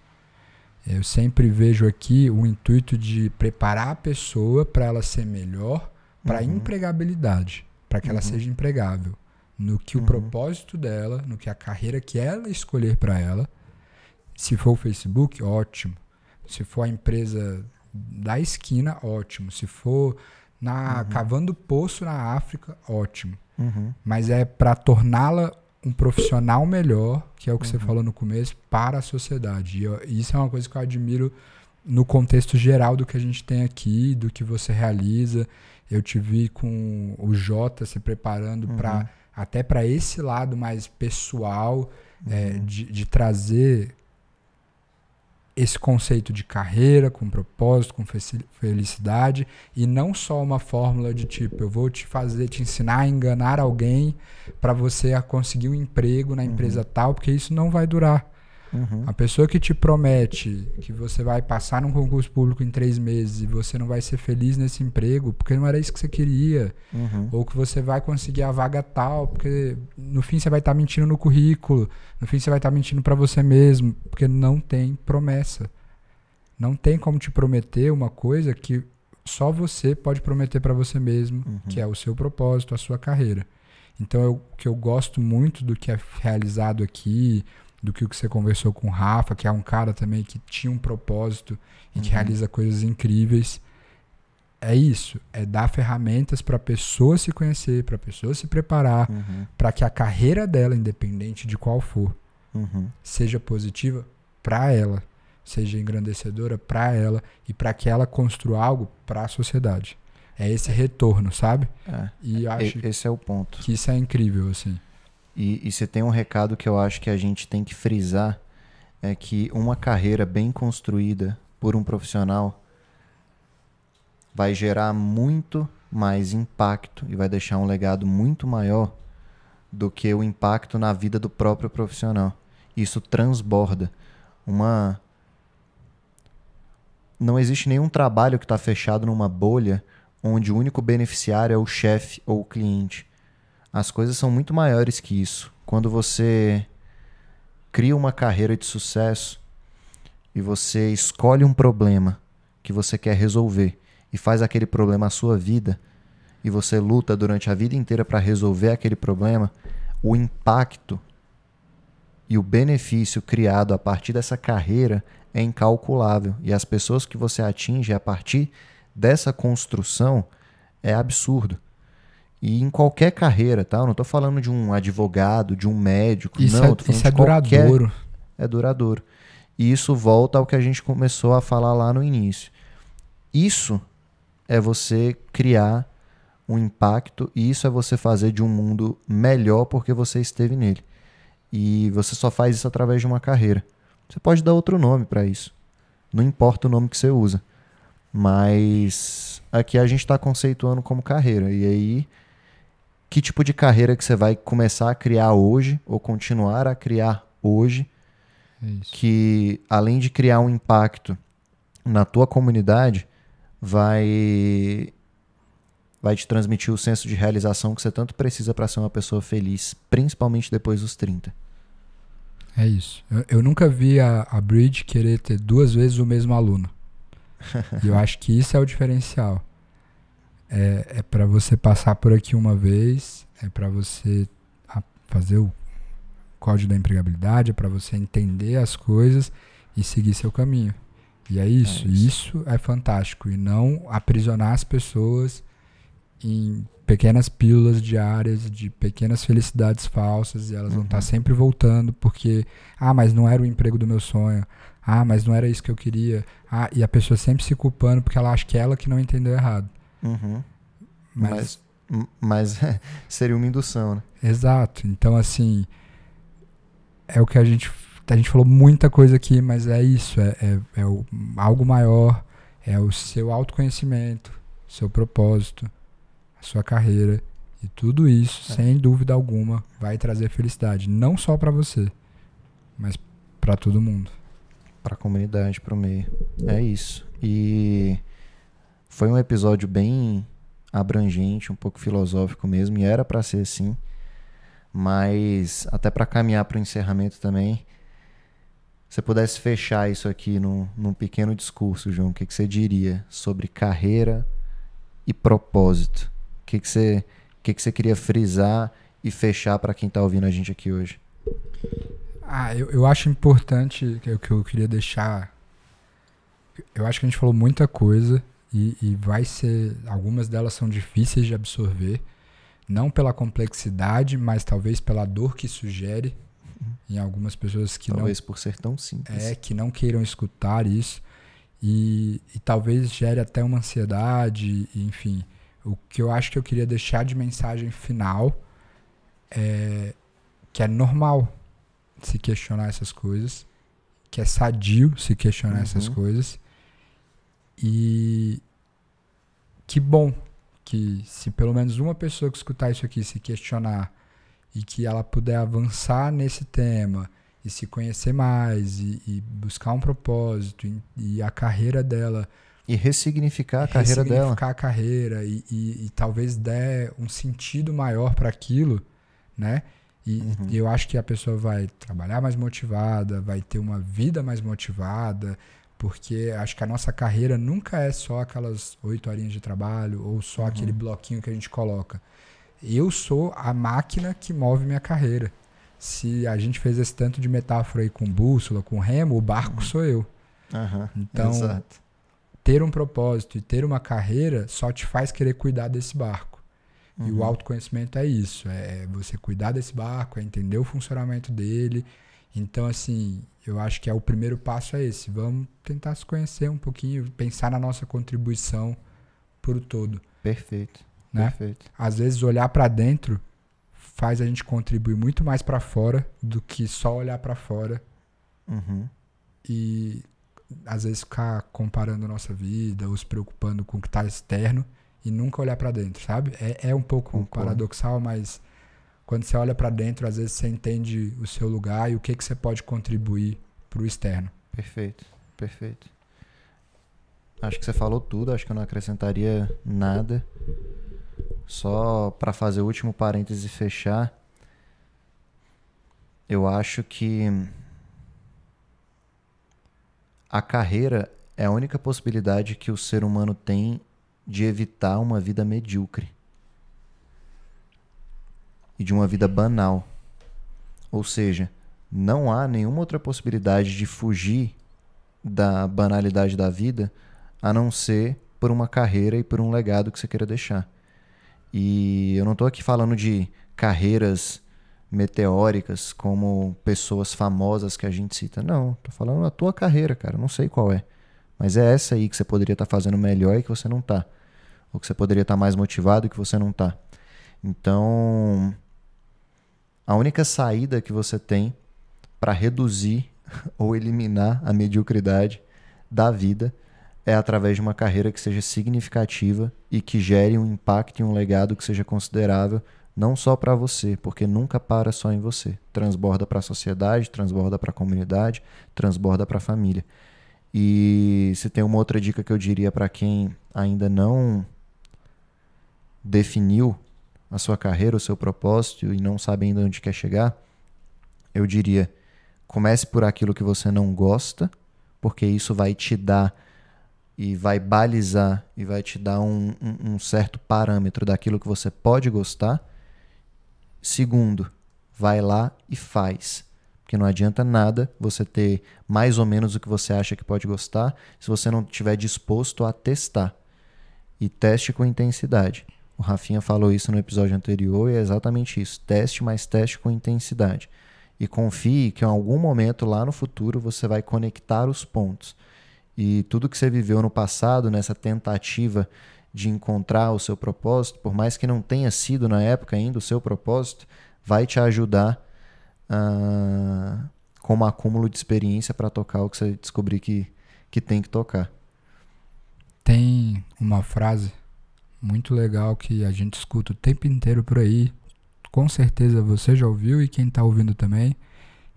Eu sempre vejo aqui o intuito de preparar a pessoa para ela ser melhor para uhum. empregabilidade, para que uhum. ela seja empregável, no que o uhum. propósito dela, no que a carreira que ela escolher para ela. Se for o Facebook, ótimo. Se for a empresa da esquina, ótimo. Se for na uhum. cavando poço na África, ótimo. Uhum. Mas é para torná-la um profissional melhor, que é o que você uhum. falou no começo, para a sociedade. E eu, isso é uma coisa que eu admiro no contexto geral do que a gente tem aqui, do que você realiza. Eu te vi com o Jota se preparando uhum. para até para esse lado mais pessoal é, uhum. é, de, de trazer esse conceito de carreira com propósito, com felicidade e não só uma fórmula de tipo eu vou te fazer, te ensinar a enganar alguém para você conseguir um emprego na empresa uhum. tal, porque isso não vai durar. Uhum. A pessoa que te promete que você vai passar num concurso público em três meses e você não vai ser feliz nesse emprego porque não era isso que você queria, uhum. ou que você vai conseguir a vaga tal, porque no fim você vai estar tá mentindo no currículo, no fim você vai estar tá mentindo para você mesmo, porque não tem promessa. Não tem como te prometer uma coisa que só você pode prometer para você mesmo, uhum. que é o seu propósito, a sua carreira. Então, o que eu gosto muito do que é realizado aqui, do que o que você conversou com o Rafa, que é um cara também que tinha um propósito e que uhum. realiza coisas incríveis. É isso, é dar ferramentas para a pessoa se conhecer, para a pessoa se preparar, uhum. para que a carreira dela, independente de qual for, uhum. seja positiva para ela, seja engrandecedora para ela e para que ela construa algo para a sociedade. É esse retorno, sabe? É. E acho esse é o ponto. Que isso é incrível, assim. E, e você tem um recado que eu acho que a gente tem que frisar: é que uma carreira bem construída por um profissional vai gerar muito mais impacto e vai deixar um legado muito maior do que o impacto na vida do próprio profissional. Isso transborda. Uma. Não existe nenhum trabalho que está fechado numa bolha onde o único beneficiário é o chefe ou o cliente. As coisas são muito maiores que isso. Quando você cria uma carreira de sucesso e você escolhe um problema que você quer resolver e faz aquele problema a sua vida e você luta durante a vida inteira para resolver aquele problema, o impacto e o benefício criado a partir dessa carreira é incalculável. E as pessoas que você atinge a partir dessa construção é absurdo. E em qualquer carreira, tá? Eu não estou falando de um advogado, de um médico, isso não. É, isso é duradouro. É duradouro. E isso volta ao que a gente começou a falar lá no início. Isso é você criar um impacto e isso é você fazer de um mundo melhor porque você esteve nele. E você só faz isso através de uma carreira. Você pode dar outro nome para isso. Não importa o nome que você usa. Mas aqui a gente está conceituando como carreira. E aí, que tipo de carreira que você vai começar a criar hoje ou continuar a criar hoje? É que além de criar um impacto na tua comunidade, vai vai te transmitir o senso de realização que você tanto precisa para ser uma pessoa feliz, principalmente depois dos 30. É isso. Eu, eu nunca vi a, a Bridge querer ter duas vezes o mesmo aluno. e eu acho que isso é o diferencial. É, é para você passar por aqui uma vez, é para você fazer o código da empregabilidade, é para você entender as coisas e seguir seu caminho. E é isso. É isso. isso é fantástico. E não aprisionar as pessoas em pequenas pílulas diárias de pequenas felicidades falsas e elas uhum. vão estar sempre voltando porque ah, mas não era o emprego do meu sonho. Ah, mas não era isso que eu queria. Ah, e a pessoa sempre se culpando porque ela acha que é ela que não entendeu errado. Uhum. Mas, mas, mas seria uma indução, né? Exato. Então, assim, é o que a gente. A gente falou muita coisa aqui, mas é isso. É, é, é o, algo maior. É o seu autoconhecimento, seu propósito, sua carreira e tudo isso, é. sem dúvida alguma, vai trazer felicidade, não só para você, mas para todo mundo. Para a comunidade, para o meio. É isso. E foi um episódio bem abrangente, um pouco filosófico mesmo, e era para ser assim. Mas até para caminhar para o encerramento também, você pudesse fechar isso aqui num, num pequeno discurso, João, o que, que você diria sobre carreira e propósito? que, que, você, que, que você queria frisar e fechar para quem está ouvindo a gente aqui hoje? Ah, eu, eu acho importante que, que eu queria deixar. Eu acho que a gente falou muita coisa e, e vai ser. Algumas delas são difíceis de absorver, não pela complexidade, mas talvez pela dor que sugere em algumas pessoas que talvez não. Por ser tão simples. É, que não queiram escutar isso. E, e talvez gere até uma ansiedade, enfim. O que eu acho que eu queria deixar de mensagem final é que é normal se questionar essas coisas, que é sadio se questionar uhum. essas coisas. E que bom que se pelo menos uma pessoa que escutar isso aqui se questionar e que ela puder avançar nesse tema e se conhecer mais e, e buscar um propósito e, e a carreira dela e ressignificar a carreira dela. Ressignificar a carreira e, e, talvez der um sentido maior para aquilo, né? E, uhum. e eu acho que a pessoa vai trabalhar mais motivada, vai ter uma vida mais motivada, porque acho que a nossa carreira nunca é só aquelas oito horinhas de trabalho ou só uhum. aquele bloquinho que a gente coloca. Eu sou a máquina que move minha carreira. Se a gente fez esse tanto de metáfora aí com bússola, com remo, o barco uhum. sou eu. então, Exato ter um propósito e ter uma carreira só te faz querer cuidar desse barco. Uhum. E o uhum. autoconhecimento é isso, é você cuidar desse barco, é entender o funcionamento dele. Então, assim, eu acho que é o primeiro passo é esse. Vamos tentar se conhecer um pouquinho, pensar na nossa contribuição por todo. Perfeito. Né? Perfeito. Às vezes olhar para dentro faz a gente contribuir muito mais para fora do que só olhar para fora. Uhum. E às vezes ficar comparando a nossa vida ou se preocupando com o que está externo e nunca olhar para dentro, sabe? É, é um pouco Concordo. paradoxal, mas quando você olha para dentro, às vezes você entende o seu lugar e o que, que você pode contribuir para o externo. Perfeito, perfeito. Acho que você falou tudo, acho que eu não acrescentaria nada. Só para fazer o último parêntese e fechar, eu acho que a carreira é a única possibilidade que o ser humano tem de evitar uma vida medíocre e de uma vida banal. Ou seja, não há nenhuma outra possibilidade de fugir da banalidade da vida a não ser por uma carreira e por um legado que você queira deixar. E eu não estou aqui falando de carreiras meteóricas como pessoas famosas que a gente cita. Não, estou falando da tua carreira, cara. Não sei qual é. Mas é essa aí que você poderia estar tá fazendo melhor e que você não está. Ou que você poderia estar tá mais motivado e que você não está. Então, a única saída que você tem para reduzir ou eliminar a mediocridade da vida é através de uma carreira que seja significativa e que gere um impacto e um legado que seja considerável não só para você, porque nunca para só em você. Transborda para a sociedade, transborda para a comunidade, transborda para a família. E se tem uma outra dica que eu diria para quem ainda não definiu a sua carreira, o seu propósito e não sabe ainda onde quer chegar, eu diria: comece por aquilo que você não gosta, porque isso vai te dar e vai balizar e vai te dar um, um, um certo parâmetro daquilo que você pode gostar. Segundo, vai lá e faz. Porque não adianta nada você ter mais ou menos o que você acha que pode gostar se você não estiver disposto a testar. E teste com intensidade. O Rafinha falou isso no episódio anterior e é exatamente isso. Teste, mas teste com intensidade. E confie que em algum momento lá no futuro você vai conectar os pontos. E tudo que você viveu no passado, nessa tentativa de encontrar o seu propósito, por mais que não tenha sido na época ainda o seu propósito, vai te ajudar uh, como acúmulo de experiência para tocar o que você descobrir que, que tem que tocar. Tem uma frase muito legal que a gente escuta o tempo inteiro por aí. Com certeza você já ouviu e quem está ouvindo também,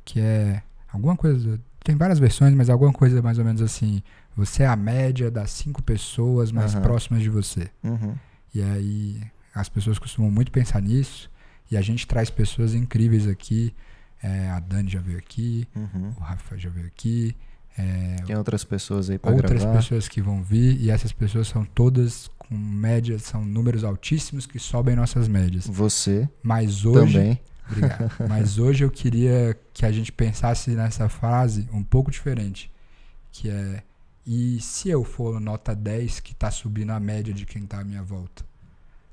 que é alguma coisa. Tem várias versões, mas alguma coisa mais ou menos assim. Você é a média das cinco pessoas mais uhum. próximas de você. Uhum. E aí as pessoas costumam muito pensar nisso. E a gente traz pessoas incríveis aqui. É, a Dani já veio aqui, uhum. o Rafa já veio aqui. É, Tem outras pessoas aí para gravar. Outras pessoas que vão vir. E essas pessoas são todas com médias, são números altíssimos que sobem nossas médias. Você Mas hoje, também. Obrigado. Mas hoje eu queria que a gente pensasse nessa frase um pouco diferente, que é e se eu for nota 10 que está subindo a média de quem está à minha volta?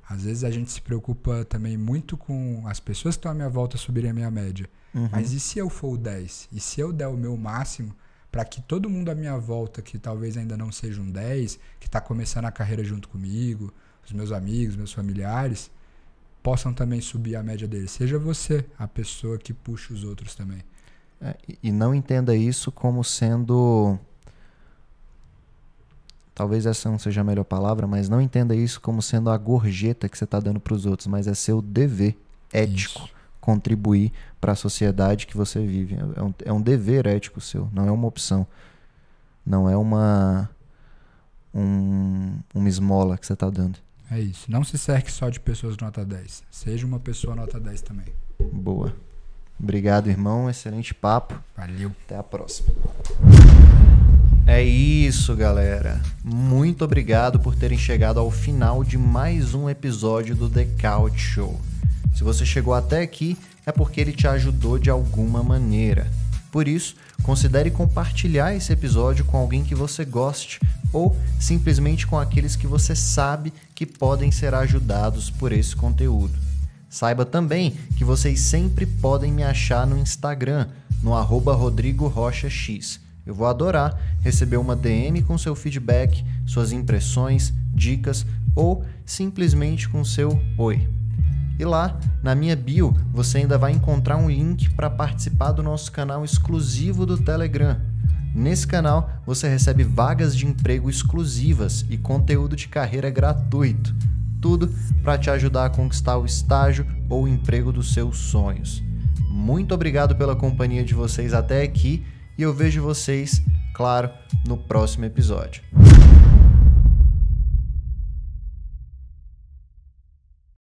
Às vezes a gente se preocupa também muito com as pessoas que estão à minha volta subirem a minha média. Uhum. Mas e se eu for o 10? E se eu der o meu máximo para que todo mundo à minha volta, que talvez ainda não seja um 10, que está começando a carreira junto comigo, os meus amigos, meus familiares, possam também subir a média deles. Seja você a pessoa que puxa os outros também. É, e não entenda isso como sendo. Talvez essa não seja a melhor palavra, mas não entenda isso como sendo a gorjeta que você está dando para os outros, mas é seu dever ético. Isso contribuir para a sociedade que você vive. É um, é um dever ético seu, não é uma opção. Não é uma um, uma esmola que você está dando. É isso. Não se cerque só de pessoas nota 10. Seja uma pessoa nota 10 também. Boa. Obrigado, irmão. Excelente papo. Valeu. Até a próxima. É isso, galera. Muito obrigado por terem chegado ao final de mais um episódio do The Couch Show. Se você chegou até aqui, é porque ele te ajudou de alguma maneira. Por isso, considere compartilhar esse episódio com alguém que você goste ou simplesmente com aqueles que você sabe que podem ser ajudados por esse conteúdo. Saiba também que vocês sempre podem me achar no Instagram, no arroba Rodrigo Rocha X. Eu vou adorar receber uma DM com seu feedback, suas impressões, dicas ou simplesmente com seu oi. E lá, na minha bio, você ainda vai encontrar um link para participar do nosso canal exclusivo do Telegram. Nesse canal, você recebe vagas de emprego exclusivas e conteúdo de carreira gratuito. Tudo para te ajudar a conquistar o estágio ou o emprego dos seus sonhos. Muito obrigado pela companhia de vocês até aqui e eu vejo vocês, claro, no próximo episódio.